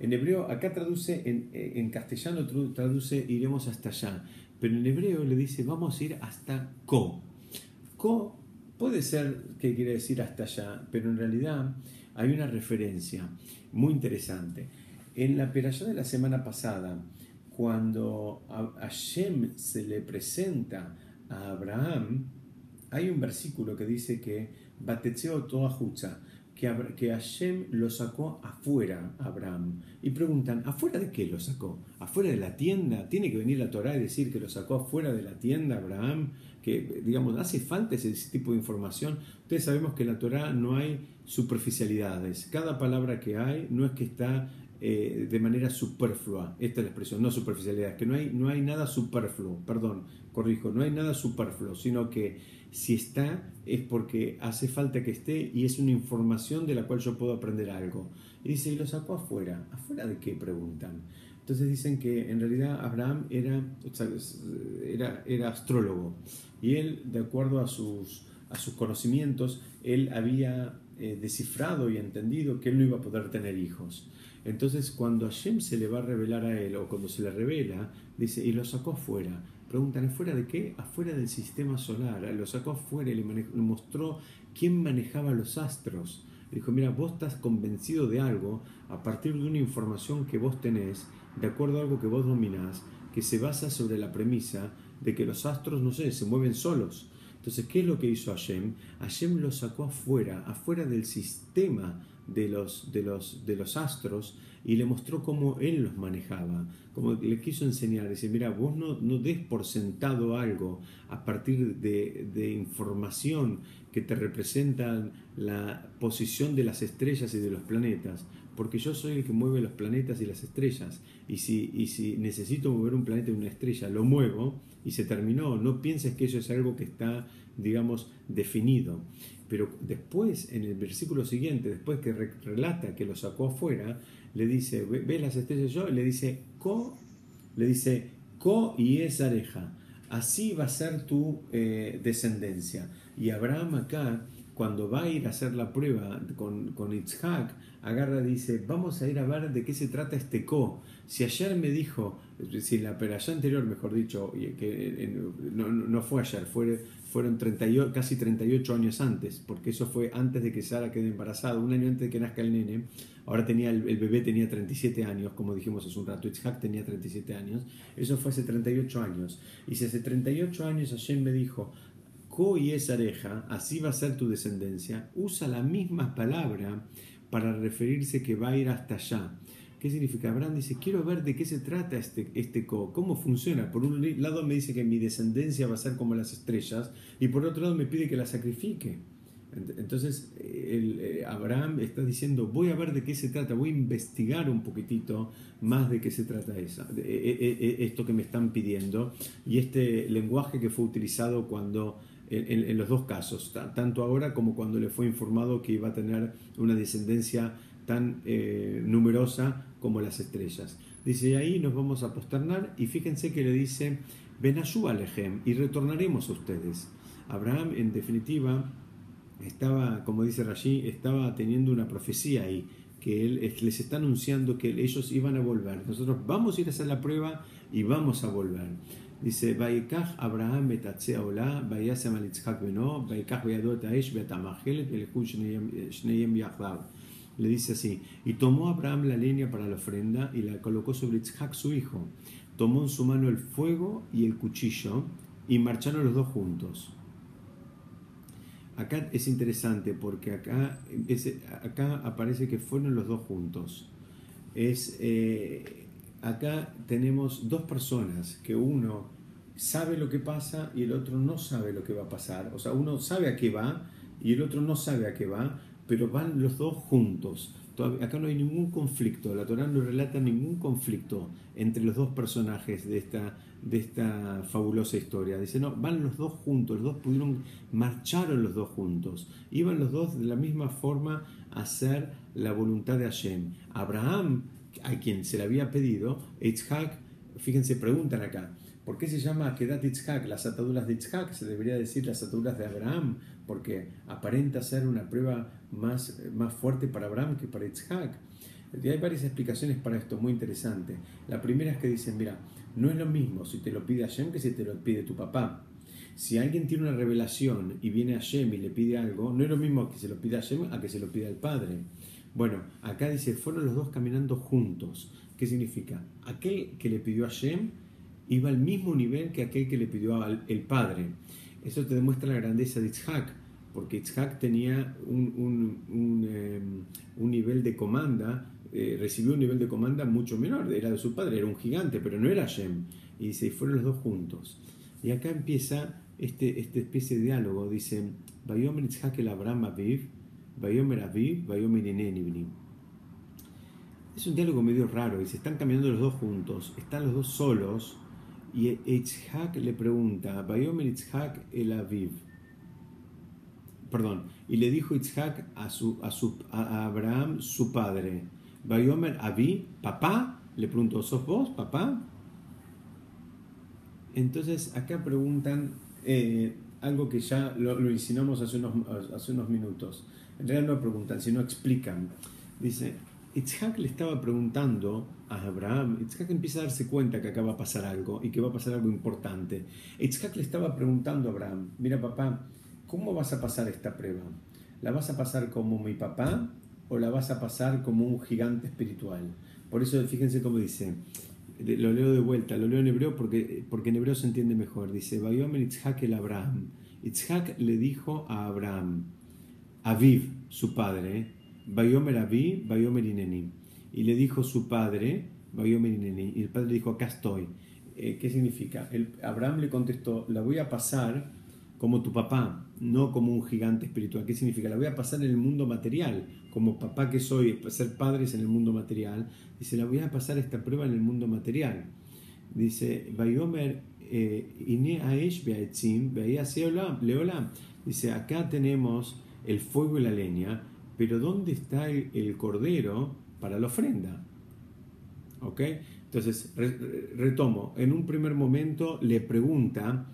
A: En hebreo, acá traduce, en, en castellano traduce iremos hasta allá pero en hebreo le dice, vamos a ir hasta Ko. Ko puede ser que quiere decir hasta allá, pero en realidad hay una referencia muy interesante. En la peralla de la semana pasada, cuando a Hashem se le presenta a Abraham, hay un versículo que dice que Batetseo toda que, que Hashem lo sacó afuera Abraham. Y preguntan, ¿afuera de qué lo sacó? ¿Afuera de la tienda? ¿Tiene que venir la Torah y decir que lo sacó afuera de la tienda Abraham? Que, digamos, hace falta ese, tipo de información. Ustedes sabemos que en la Torah no hay superficialidades. Cada palabra que hay no es que está eh, de manera superflua. Esta es la expresión, no superficialidad, que no hay, no hay nada superfluo, perdón, corrijo, no hay nada superfluo, sino que si está es porque hace falta que esté y es una información de la cual yo puedo aprender algo. Y dice, y lo sacó afuera. ¿Afuera de qué? Preguntan. Entonces dicen que en realidad Abraham era, era, era astrólogo y él, de acuerdo a sus, a sus conocimientos, él había eh, descifrado y entendido que él no iba a poder tener hijos. Entonces, cuando Hashem se le va a revelar a él, o cuando se le revela, dice, y lo sacó afuera. Preguntan, ¿afuera de qué? Afuera del sistema solar. Lo sacó afuera y le, mostró quién manejaba los astros. dijo, mira, vos estás convencido de algo a partir de una información que vos tenés, de acuerdo a algo que vos dominás, que se basa sobre la premisa de que los astros, no sé, se mueven solos. Entonces, ¿qué es lo que hizo Hashem? Hashem lo sacó afuera, afuera del sistema de los, de los, de los astros y le mostró cómo él los manejaba, como le quiso enseñar, dice, mira, vos no, no des por sentado algo a partir de, de información que te representan la posición de las estrellas y de los planetas, porque yo soy el que mueve los planetas y las estrellas, y si, y si necesito mover un planeta y una estrella, lo muevo y se terminó, no pienses que eso es algo que está, digamos, definido. Pero después, en el versículo siguiente, después que relata que lo sacó afuera, le dice, ve las estrellas yo? le dice, co, le dice, co y es areja. Así va a ser tu eh, descendencia. Y Abraham acá, cuando va a ir a hacer la prueba con, con Itzhak, agarra y dice, vamos a ir a ver de qué se trata este co. Si ayer me dijo, si la allá anterior, mejor dicho, que no, no fue ayer, fue fueron 38, casi 38 años antes, porque eso fue antes de que Sara quede embarazada, un año antes de que nazca el nene. Ahora tenía el, bebé tenía 37 años, como dijimos hace un rato, Itzhak tenía 37 años. Eso fue hace 38 años. Y si hace 38 años Hashem me dijo, y es areja, así va a ser tu descendencia, usa la misma palabra para referirse que va a ir hasta allá. ¿Qué significa? Abraham dice, quiero ver de qué se trata este, este co, cómo funciona. Por un lado me dice que mi descendencia va a ser como las estrellas y por otro lado me pide que la sacrifique. Entonces el, eh, Abraham está diciendo, voy a ver de qué se trata, voy a investigar un poquitito más de qué se trata esa, e, e, e, esto que me están pidiendo y este lenguaje que fue utilizado cuando en, en, los dos casos, tanto ahora como cuando le fue informado que iba a tener una descendencia tan eh, numerosa como las estrellas. Dice, ahí nos vamos a posternar y fíjense que le dice, Benayú Alejem y retornaremos a ustedes. Abraham, en definitiva, estaba, como dice Rashi, estaba teniendo una profecía ahí, que él les está anunciando que ellos iban a volver. Nosotros vamos a ir a hacer la prueba y vamos a volver. Dice, Abraham le dice así, y tomó Abraham la leña para la ofrenda y la colocó sobre Isaac su hijo. Tomó en su mano el fuego y el cuchillo y marcharon los dos juntos. Acá es interesante porque acá, acá aparece que fueron los dos juntos. Es, eh, acá tenemos dos personas que uno sabe lo que pasa y el otro no sabe lo que va a pasar. O sea, uno sabe a qué va y el otro no sabe a qué va, pero van los dos juntos. acá no hay ningún conflicto, la Torah no relata ningún conflicto entre los dos personajes de esta, de esta fabulosa historia. Dice, no, van los dos juntos, los dos pudieron, marcharon los dos juntos, iban los dos de la misma forma a hacer la voluntad de Hashem. Abraham, a quien se le había pedido, Yitzhak, fíjense, preguntan acá, ¿Por qué se llama Kedat Yitzhak, las ataduras de Yitzhak? Se debería decir las ataduras de Abraham, porque aparenta ser una prueba más, más fuerte para Abraham que para Yitzhak. Y hay varias explicaciones para esto, muy interesante. La primera es que dicen, mira, No es lo mismo si te lo pide Hashem que si te lo pide tu papá. Si alguien tiene una revelación y viene a Hashem y le pide algo, no es lo mismo que se lo pida a Hashem a que se lo pida al Padre. Bueno, acá dice, fueron los dos caminando juntos. ¿Qué significa? Aquel que le pidió a Hashem iba al mismo nivel que aquel que le pidió al el Padre. Eso te demuestra la grandeza de Itzhak, porque Itzhak tenía un, un, em, nivel de comanda, eh, recibió un nivel de comanda mucho menor, era de su padre, era un gigante, pero no era Hashem. Y dice, fueron los dos juntos. Y acá empieza este, esta especie de diálogo, dice, Bayomer Itzhak el Abraham Aviv, Es un diálogo medio raro, dice, están caminando los dos juntos, están los dos solos, y Itzhak le pregunta, Bayomer Itzhak el Aviv, perdón, y le dijo Itzhak a, su, a, su, a Abraham, su padre, Bayomer Aviv, papá, le preguntó, ¿sos vos, papá? Entonces acá preguntan eh, algo que ya lo, lo insinuamos hace unos, hace unos minutos. En realidad no preguntan, sino explican. Dice, Itzhak le estaba preguntando a Abraham, Itzhak empieza a darse cuenta que acá va a pasar algo y que va a pasar algo importante. Itzhak le estaba preguntando a Abraham, mira papá, ¿cómo vas a pasar esta prueba? ¿La vas a pasar como mi papá o la vas a pasar como un gigante espiritual? Por eso fíjense cómo dice, lo leo de vuelta, lo leo en hebreo porque, porque en hebreo se entiende mejor. Dice, Bayomer Itzhak el Abraham. Itzhak le dijo a Abraham, Aviv, su padre, Bayomer Aviv, Bayomer Ineni. Y le dijo su padre, Bayomer Ineni. Y el padre dijo, acá estoy. Eh, ¿Qué significa? Abraham le contestó, la voy a pasar como tu papá, no como un gigante espiritual. ¿Qué significa? La voy a pasar en el mundo material, como papá que soy, ser padres en el mundo material. Dice, la voy a pasar esta prueba en el mundo material. Dice, Bayomer eh, Ine Aesh Leolam. Dice, acá tenemos el fuego y la leña, pero ¿dónde está el, cordero para la ofrenda? ¿Ok? Entonces, retomo, en un primer momento le pregunta,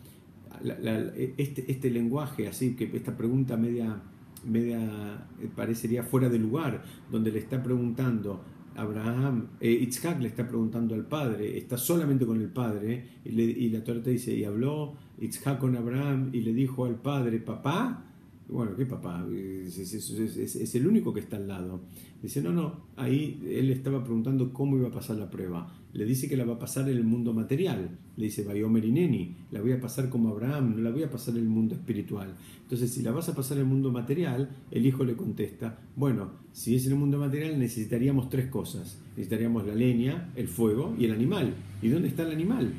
A: este, este, lenguaje, así que esta pregunta media, media parecería fuera de lugar, donde le está preguntando Abraham, eh, Itzhak le está preguntando al padre, está solamente con el padre, y, la Torah te dice, y habló Itzhak con Abraham y le dijo al padre, papá, bueno, ¿qué papá? Es, el único que está al lado. Dice, no, no, ahí él estaba preguntando cómo iba a pasar la prueba. Le dice que la va a pasar en el mundo material. Le dice, Bayomer Ineni, la voy a pasar como Abraham, no la voy a pasar en el mundo espiritual. Entonces, si la vas a pasar en el mundo material, el hijo le contesta, bueno, si es en el mundo material necesitaríamos tres cosas. Necesitaríamos la leña, el fuego y el animal. ¿Y dónde está el animal?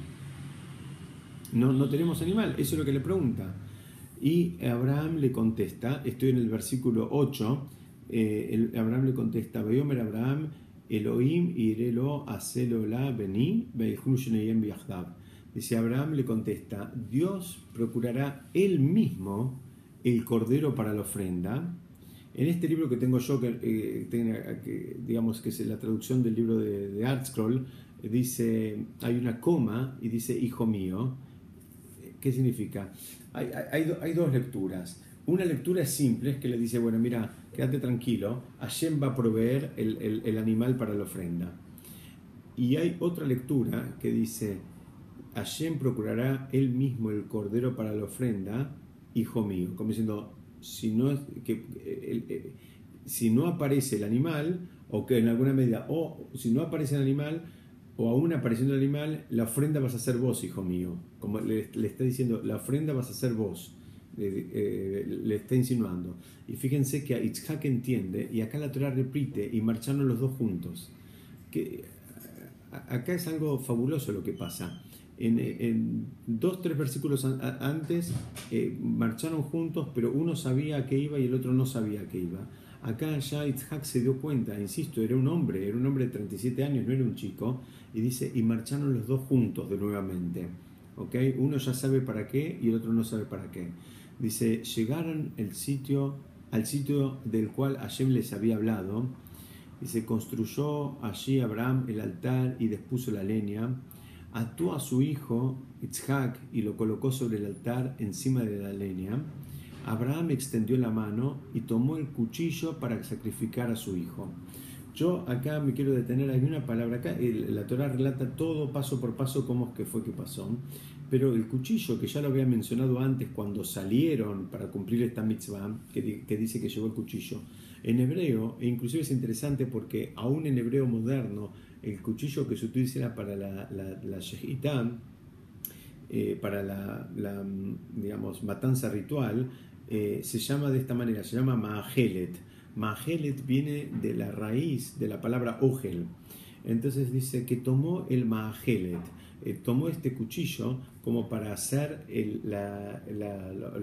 A: No, no tenemos animal, eso es lo que le pregunta. Y Abraham le contesta, estoy en el versículo 8, eh, Abraham le contesta, Veomer Abraham, Elohim irelo la beni Dice Abraham le contesta, Dios procurará él mismo el cordero para la ofrenda. En este libro que tengo yo, que, eh, digamos que es la traducción del libro de, de Artscroll, dice, hay una coma y dice, hijo mío. ¿Qué significa? hay, dos lecturas. Una lectura es simple, es que le dice, bueno, mira, quédate tranquilo, Hashem va a proveer el, animal para la ofrenda. Y hay otra lectura que dice, Hashem procurará él mismo el cordero para la ofrenda, hijo mío. Como diciendo, si no, que, si no aparece el animal, o que en alguna medida, o si no aparece el animal, o aún apareciendo el animal, la ofrenda vas a ser vos, hijo mío. Como le, está diciendo, la ofrenda vas a ser vos. Eh, le está insinuando. Y fíjense que Itzhak entiende, y acá la Torah repite, y marcharon los dos juntos. Que, acá es algo fabuloso lo que pasa. En, dos, tres versículos antes eh, marcharon juntos, pero uno sabía que iba y el otro no sabía que iba. Acá ya Itzhak se dio cuenta, insisto, era un hombre, era un hombre de 37 años, no era un chico, y dice, y marcharon los dos juntos de nuevamente. ¿Okay? Uno ya sabe para qué y el otro no sabe para qué. Dice, llegaron el sitio, al sitio del cual Hashem les había hablado, y se construyó allí Abraham el altar y dispuso la leña, ató a su hijo Itzhak y lo colocó sobre el altar encima de la leña. Abraham extendió la mano y tomó el cuchillo para sacrificar a su hijo. Yo acá me quiero detener, hay una palabra acá, la Torah relata todo paso por paso cómo es que fue que pasó, pero el cuchillo, que ya lo había mencionado antes cuando salieron para cumplir esta mitzvah, que, dice que llevó el cuchillo, en hebreo, e inclusive es interesante porque aún en hebreo moderno, el cuchillo que se utiliza para la, la, la eh, para la, digamos, matanza ritual, eh, se llama de esta manera, se llama Mahelet. Mahelet viene de la raíz de la palabra ogel. Entonces dice que tomó el Mahelet, eh, tomó este cuchillo como para hacer la,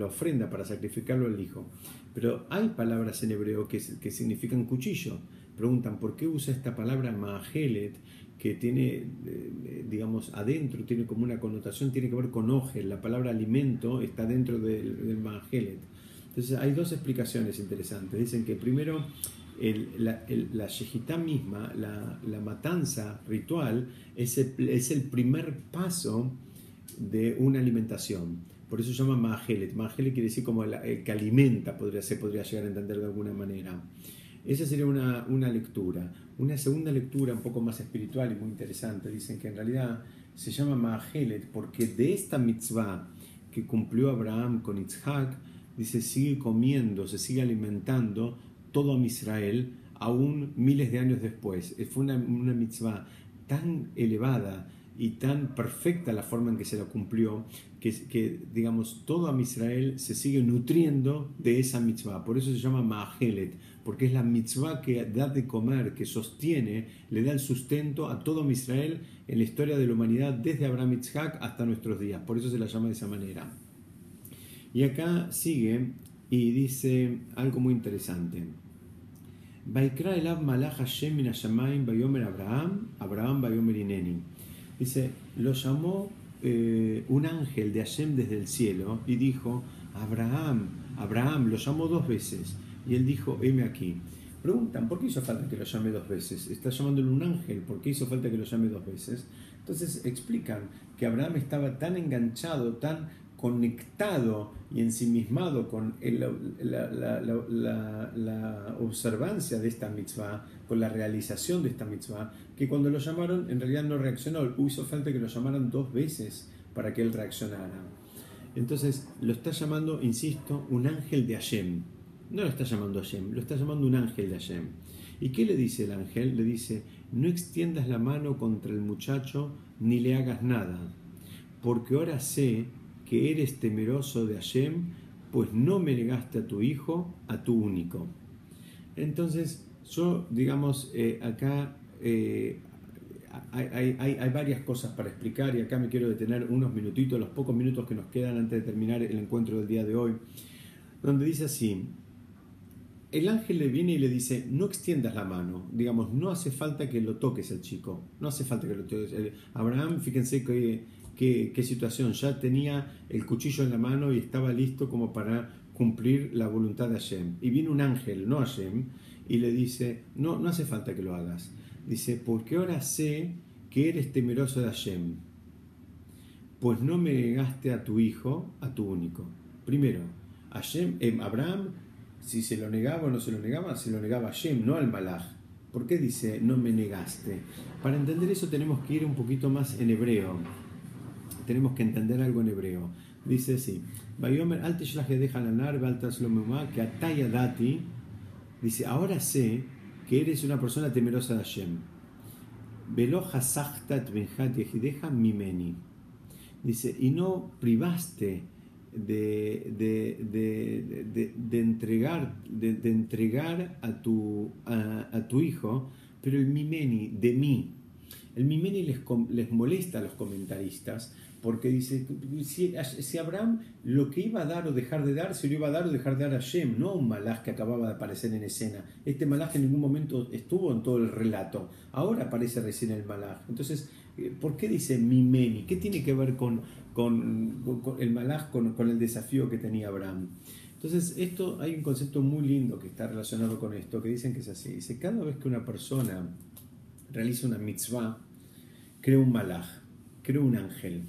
A: ofrenda, para sacrificarlo al hijo. Pero hay palabras en hebreo que, que significan cuchillo. Preguntan, ¿por qué usa esta palabra Mahelet? que tiene, eh, digamos, adentro, tiene como una connotación, tiene que ver con ogel, la palabra alimento está dentro del, del. Entonces hay dos explicaciones interesantes. Dicen que primero la, el, misma, la, matanza ritual, es el, el, primer paso de una alimentación. Por eso se llama Mahajelet. Mahajelet quiere decir como el, que alimenta, podría, se podría llegar a entender de alguna manera. Esa sería una, lectura. Una segunda lectura un poco más espiritual y muy interesante, dicen que en realidad se llama Mahajelet porque de esta mitzvah que cumplió Abraham con Isaac, dice, sigue comiendo, se sigue alimentando todo Israel aún miles de años después. Fue una, una mitzvah tan elevada y tan perfecta la forma en que se la cumplió, que, digamos, todo a Israel se sigue nutriendo de esa mitzvah. Por eso se llama Mahajelet, porque es la mitzvah que da de comer, que sostiene, le da el sustento a todo Israel en la historia de la humanidad, desde Abraham Yitzhak hasta nuestros días. Por eso se la llama de esa manera. Y acá sigue y dice algo muy interesante. Abraham, Abraham. Dice, lo llamó eh, un ángel de Hashem desde el cielo y dijo, Abraham, Abraham, lo llamó dos veces. Y él dijo, heme aquí. Preguntan, ¿por qué hizo falta que lo llame dos veces? Está llamándole un ángel, ¿por qué hizo falta que lo llame dos veces? Entonces explican que Abraham estaba tan enganchado, tan conectado y ensimismado con la, la, observancia de esta mitzvah, con la realización de esta mitzvah, que cuando lo llamaron en realidad no reaccionó, hizo falta que lo llamaran dos veces para que él reaccionara. Entonces lo está llamando, insisto, un ángel de Hashem. No lo está llamando Hashem, lo está llamando un ángel de Hashem. ¿Y qué le dice el ángel? Le dice, no extiendas la mano contra el muchacho ni le hagas nada, porque ahora sé que eres temeroso de Hashem, pues no me negaste a tu hijo, a tu único. Entonces, yo, digamos, eh, acá eh, hay, hay, varias cosas para explicar y acá me quiero detener unos minutitos, los pocos minutos que nos quedan antes de terminar el encuentro del día de hoy, donde dice así, el ángel le viene y le dice, no extiendas la mano, digamos, no hace falta que lo toques el chico, no hace falta que lo toques. Abraham, fíjense qué, situación. Ya tenía el cuchillo en la mano y estaba listo como para cumplir la voluntad de Hashem. Y viene un ángel, no Hashem, y le dice, no, no hace falta que lo hagas. Dice, porque ahora sé que eres temeroso de Hashem, pues no me negaste a tu hijo, a tu único. Primero, Hashem, eh, Abraham, si se lo negaba o no se lo negaba, se lo negaba a Hashem, no al Malach. ¿Por qué dice no me negaste? Para entender eso tenemos que ir un poquito más en hebreo tenemos que entender algo en hebreo. Dice así, dice, ahora sé que eres una persona temerosa de Hashem. Dice, y no privaste de, de, de, entregar, de, entregar a, tu, a, tu hijo, pero el mimeni, de mí. El mimeni les, les molesta a los comentaristas porque dice, si, Abraham lo que iba a dar o dejar de dar, se lo iba a dar o dejar de dar a Shem, no un malaj que acababa de aparecer en escena. Este malaj en ningún momento estuvo en todo el relato, ahora aparece recién el malaj. Entonces, eh, ¿por qué dice Mimeni? ¿Qué tiene que ver con, con, el malaj, con, el desafío que tenía Abraham? Entonces, esto hay un concepto muy lindo que está relacionado con esto, que dicen que es así. Dice, cada vez que una persona realiza una mitzvah, crea un malaj, crea un ángel.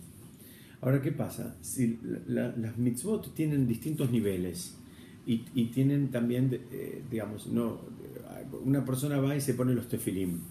A: Ahora, ¿qué pasa? Si las mitzvot tienen distintos niveles y, tienen también, eh, digamos, no, una persona va y se pone los tefilim.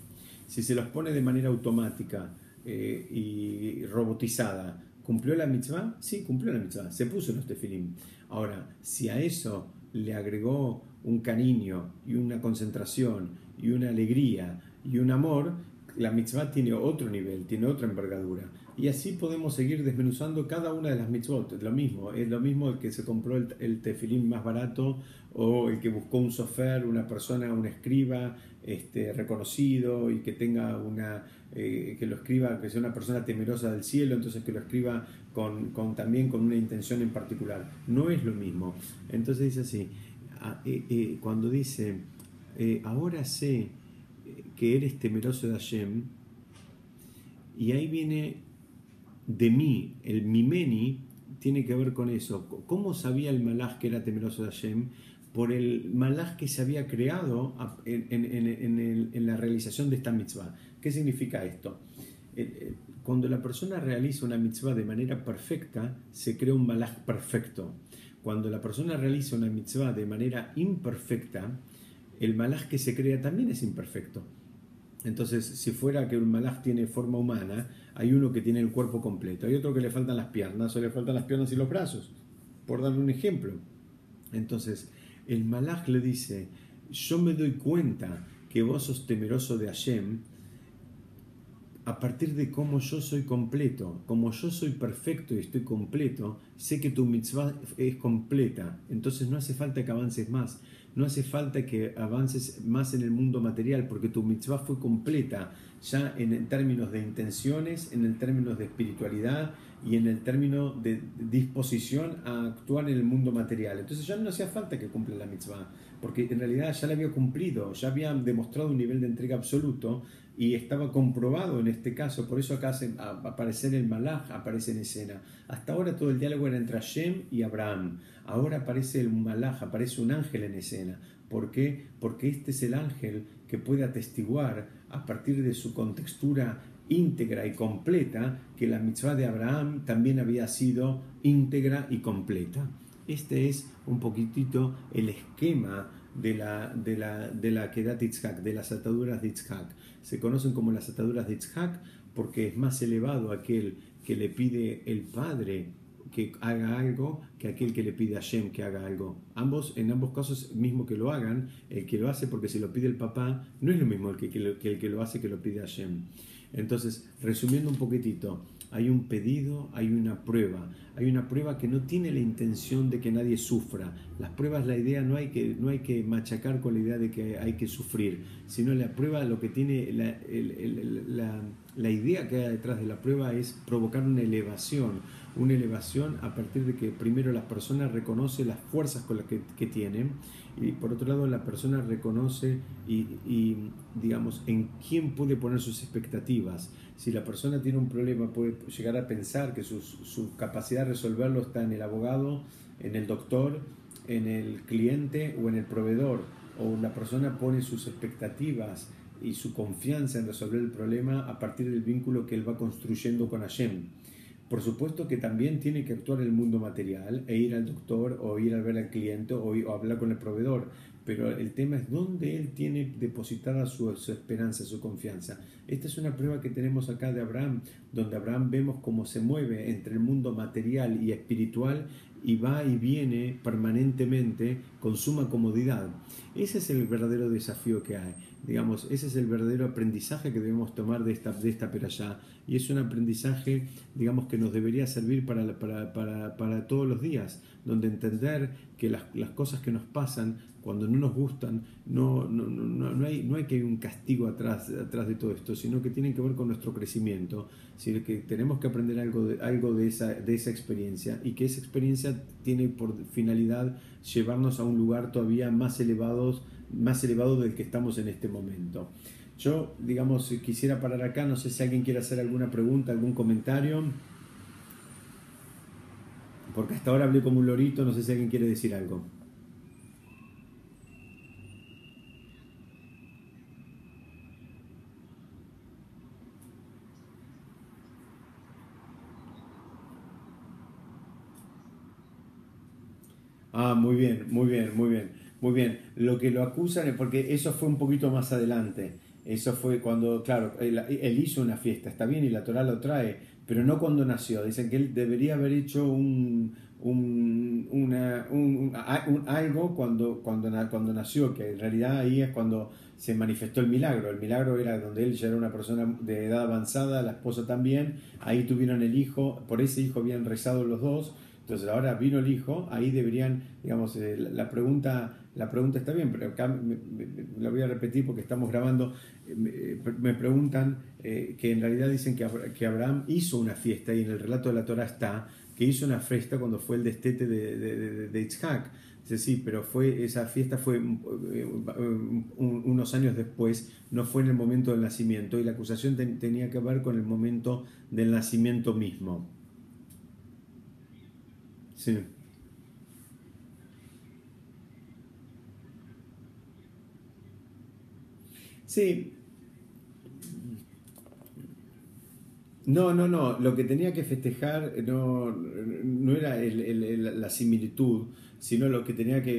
A: Si se los pone de manera automática eh, y robotizada, ¿cumplió la mitzvah? Sí, cumplió la mitzvah, se puso los tefilim. Ahora, si a eso le agregó un cariño y una concentración y una alegría y un amor, la mitzvah tiene otro nivel, tiene otra envergadura. Y así podemos seguir desmenuzando cada una de las mitzvot. Lo mismo, es lo mismo el que se compró el, el tefilín más barato o el que buscó un sofer, una persona, un escriba este, reconocido y que tenga una, eh, que lo escriba, que sea una persona temerosa del cielo, entonces que lo escriba con, también con una intención en particular. No es lo mismo. Entonces dice así, ah, eh, eh, cuando dice, ahora sé que eres temeroso de Hashem, y ahí viene de mí, el mimeni, tiene que ver con eso. ¿Cómo sabía el malaj que era temeroso de Hashem? Por el malaj que se había creado en, la realización de esta mitzvah. ¿Qué significa esto? Cuando la persona realiza una mitzvah de manera perfecta, se crea un malaj perfecto. Cuando la persona realiza una mitzvah de manera imperfecta, el malaj que se crea también es imperfecto. Entonces, si fuera que un malaj tiene forma humana, hay uno que tiene el cuerpo completo, hay otro que le faltan las piernas o le faltan las piernas y los brazos, por darle un ejemplo. Entonces, el malaj le dice, yo me doy cuenta que vos sos temeroso de Hashem a partir de cómo yo soy completo, como yo soy perfecto y estoy completo, sé que tu mitzvah es completa, entonces no hace falta que avances más no hace falta que avances más en el mundo material porque tu mitzvah fue completa ya en términos de intenciones, en términos de espiritualidad y en el término de disposición a actuar en el mundo material. Entonces ya no hacía falta que cumpla la mitzvah, porque en realidad ya la había cumplido, ya había demostrado un nivel de entrega absoluto y estaba comprobado en este caso, por eso acá hace, el malach, aparece en escena. Hasta ahora todo el diálogo era entre Hashem y Abraham, ahora aparece el malach, aparece un ángel en escena. ¿Por qué? Porque este es el ángel que puede atestiguar a partir de su contextura íntegra y completa que la mitzvah de Abraham también había sido íntegra y completa. Este es un poquitito el esquema de la, de la, de la Kedat de las ataduras de Itzhak. Se conocen como las ataduras de Itzhak porque es más elevado aquel que le pide el padre que haga algo que aquel que le pide a Shem que haga algo. Ambos, en ambos casos, mismo que lo hagan, el que lo hace porque si lo pide el papá, no es lo mismo el que, que, el que lo hace que lo pide a Shem. Entonces, resumiendo un poquitito, hay un pedido, hay una prueba. Hay una prueba que no tiene la intención de que nadie sufra. Las pruebas, la idea no hay que, no hay que machacar con la idea de que hay que sufrir, sino la prueba lo que tiene, la, la, idea que hay detrás de la prueba es provocar una elevación, una elevación a partir de que primero la persona reconoce las fuerzas con las que, que tiene y por otro lado la persona reconoce y, y, digamos en quién puede poner sus expectativas. Si la persona tiene un problema puede llegar a pensar que su, su capacidad de resolverlo está en el abogado, en el doctor, en el cliente o en el proveedor. O la persona pone sus expectativas y su confianza en resolver el problema a partir del vínculo que él va construyendo con Hashem. Por supuesto que también tiene que actuar el mundo material e ir al doctor o ir a ver al cliente o, hablar con el proveedor, pero el tema es dónde él tiene depositada su, su, esperanza, su confianza. Esta es una prueba que tenemos acá de Abraham, donde Abraham vemos cómo se mueve entre el mundo material y espiritual y va y viene permanentemente con suma comodidad. Ese es el verdadero desafío que hay. Digamos, ese es el verdadero aprendizaje que debemos tomar de esta, de esta. Y es un aprendizaje, digamos, que nos debería servir para, para, para, para todos los días, donde entender que las, las, cosas que nos pasan cuando no nos gustan, no, no, no, no, hay, no hay que hay un castigo atrás, atrás de todo esto, sino que tienen que ver con nuestro crecimiento, sino que tenemos que aprender algo de, algo de, esa, de esa experiencia y que esa experiencia tiene por finalidad llevarnos a un lugar todavía más elevado, más elevado del que estamos en este momento. Yo, digamos, quisiera parar acá, no sé si alguien quiere hacer alguna pregunta, algún comentario, porque hasta ahora hablé como un lorito, no sé si alguien quiere decir algo. Ah, muy bien, muy bien, muy bien. Muy bien, lo que lo acusan es porque eso fue un poquito más adelante. Eso fue cuando, claro, él, hizo una fiesta, está bien, y la Torah lo trae, pero no cuando nació. Dicen que él debería haber hecho un, un, un, algo cuando, cuando, cuando nació, que en realidad ahí es cuando se manifestó el milagro. El milagro era donde él ya era una persona de edad avanzada, la esposa también, ahí tuvieron el hijo, por ese hijo habían rezado los dos, entonces ahora vino el hijo, ahí deberían, digamos, eh, la, pregunta, la pregunta está bien, pero acá la voy a repetir porque estamos grabando, eh, me, preguntan eh, que en realidad dicen que, que Abraham hizo una fiesta y en el relato de la Torah está que hizo una fiesta cuando fue el destete de, de, de, Itzhak. Dice, sí, pero fue, esa fiesta fue unos años después, no fue en el momento del nacimiento, y la acusación tenía que ver con el momento del nacimiento mismo. Sí. Sí. No, no, no. Lo que tenía que festejar no, no era la similitud, sino lo que tenía que...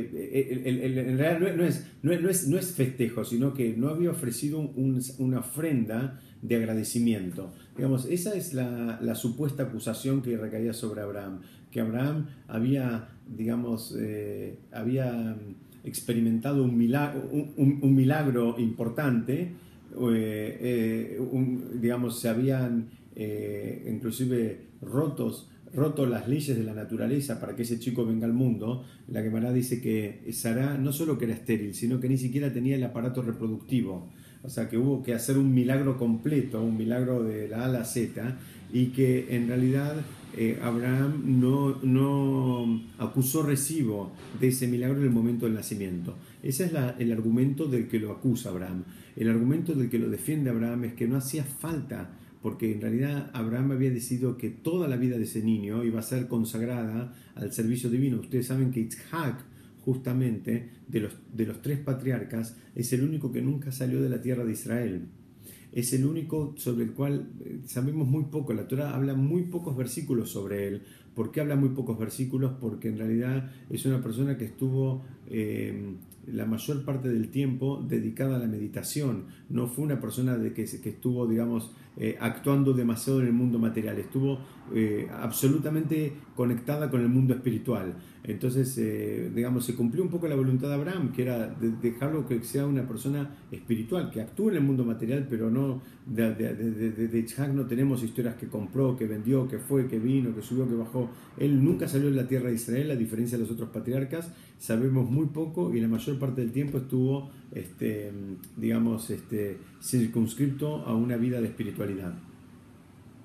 A: en realidad no, es, no, es, no, es, festejo, sino que no había ofrecido una ofrenda de agradecimiento. Digamos, esa es la, supuesta acusación que recaía sobre Abraham, que Abraham había, digamos, eh, había experimentado un milagro, un, milagro importante, eh, eh, digamos, se habían inclusive rotos roto las leyes de la naturaleza para que ese chico venga al mundo, la Gemara dice que Sara no solo que era estéril, sino que ni siquiera tenía el aparato reproductivo. O sea que hubo que hacer un milagro completo, un milagro de la A a Z, y que en realidad eh, Abraham no, no, acusó recibo de ese milagro en el momento del nacimiento. Ese es el argumento del que lo acusa Abraham. El argumento del que lo defiende Abraham es que no hacía falta, porque en realidad Abraham había decidido que toda la vida de ese niño iba a ser consagrada al servicio divino. Ustedes saben que Itzhak, justamente, de los, de los tres patriarcas, es el único que nunca salió de la tierra de Israel es el único sobre el cual eh, sabemos muy poco. La Torah habla muy pocos versículos sobre él. ¿Por qué habla muy pocos versículos? Porque en realidad es una persona que estuvo eh, la mayor parte del tiempo dedicada a la meditación. No fue una persona de que, que estuvo, digamos, eh, actuando demasiado en el mundo material. Estuvo absolutamente conectada con el mundo espiritual. Entonces, eh, digamos, se cumplió un poco la voluntad de Abraham, que era dejarlo que sea una persona espiritual, que actúe en el mundo material, pero no de, de, no tenemos historias que compró, que vendió, que fue, que vino, que subió, que bajó. Él nunca salió de la tierra de Israel, a diferencia de los otros patriarcas. Sabemos muy poco y la mayor parte del tiempo estuvo, este, digamos, este, circunscripto a una vida de espiritualidad.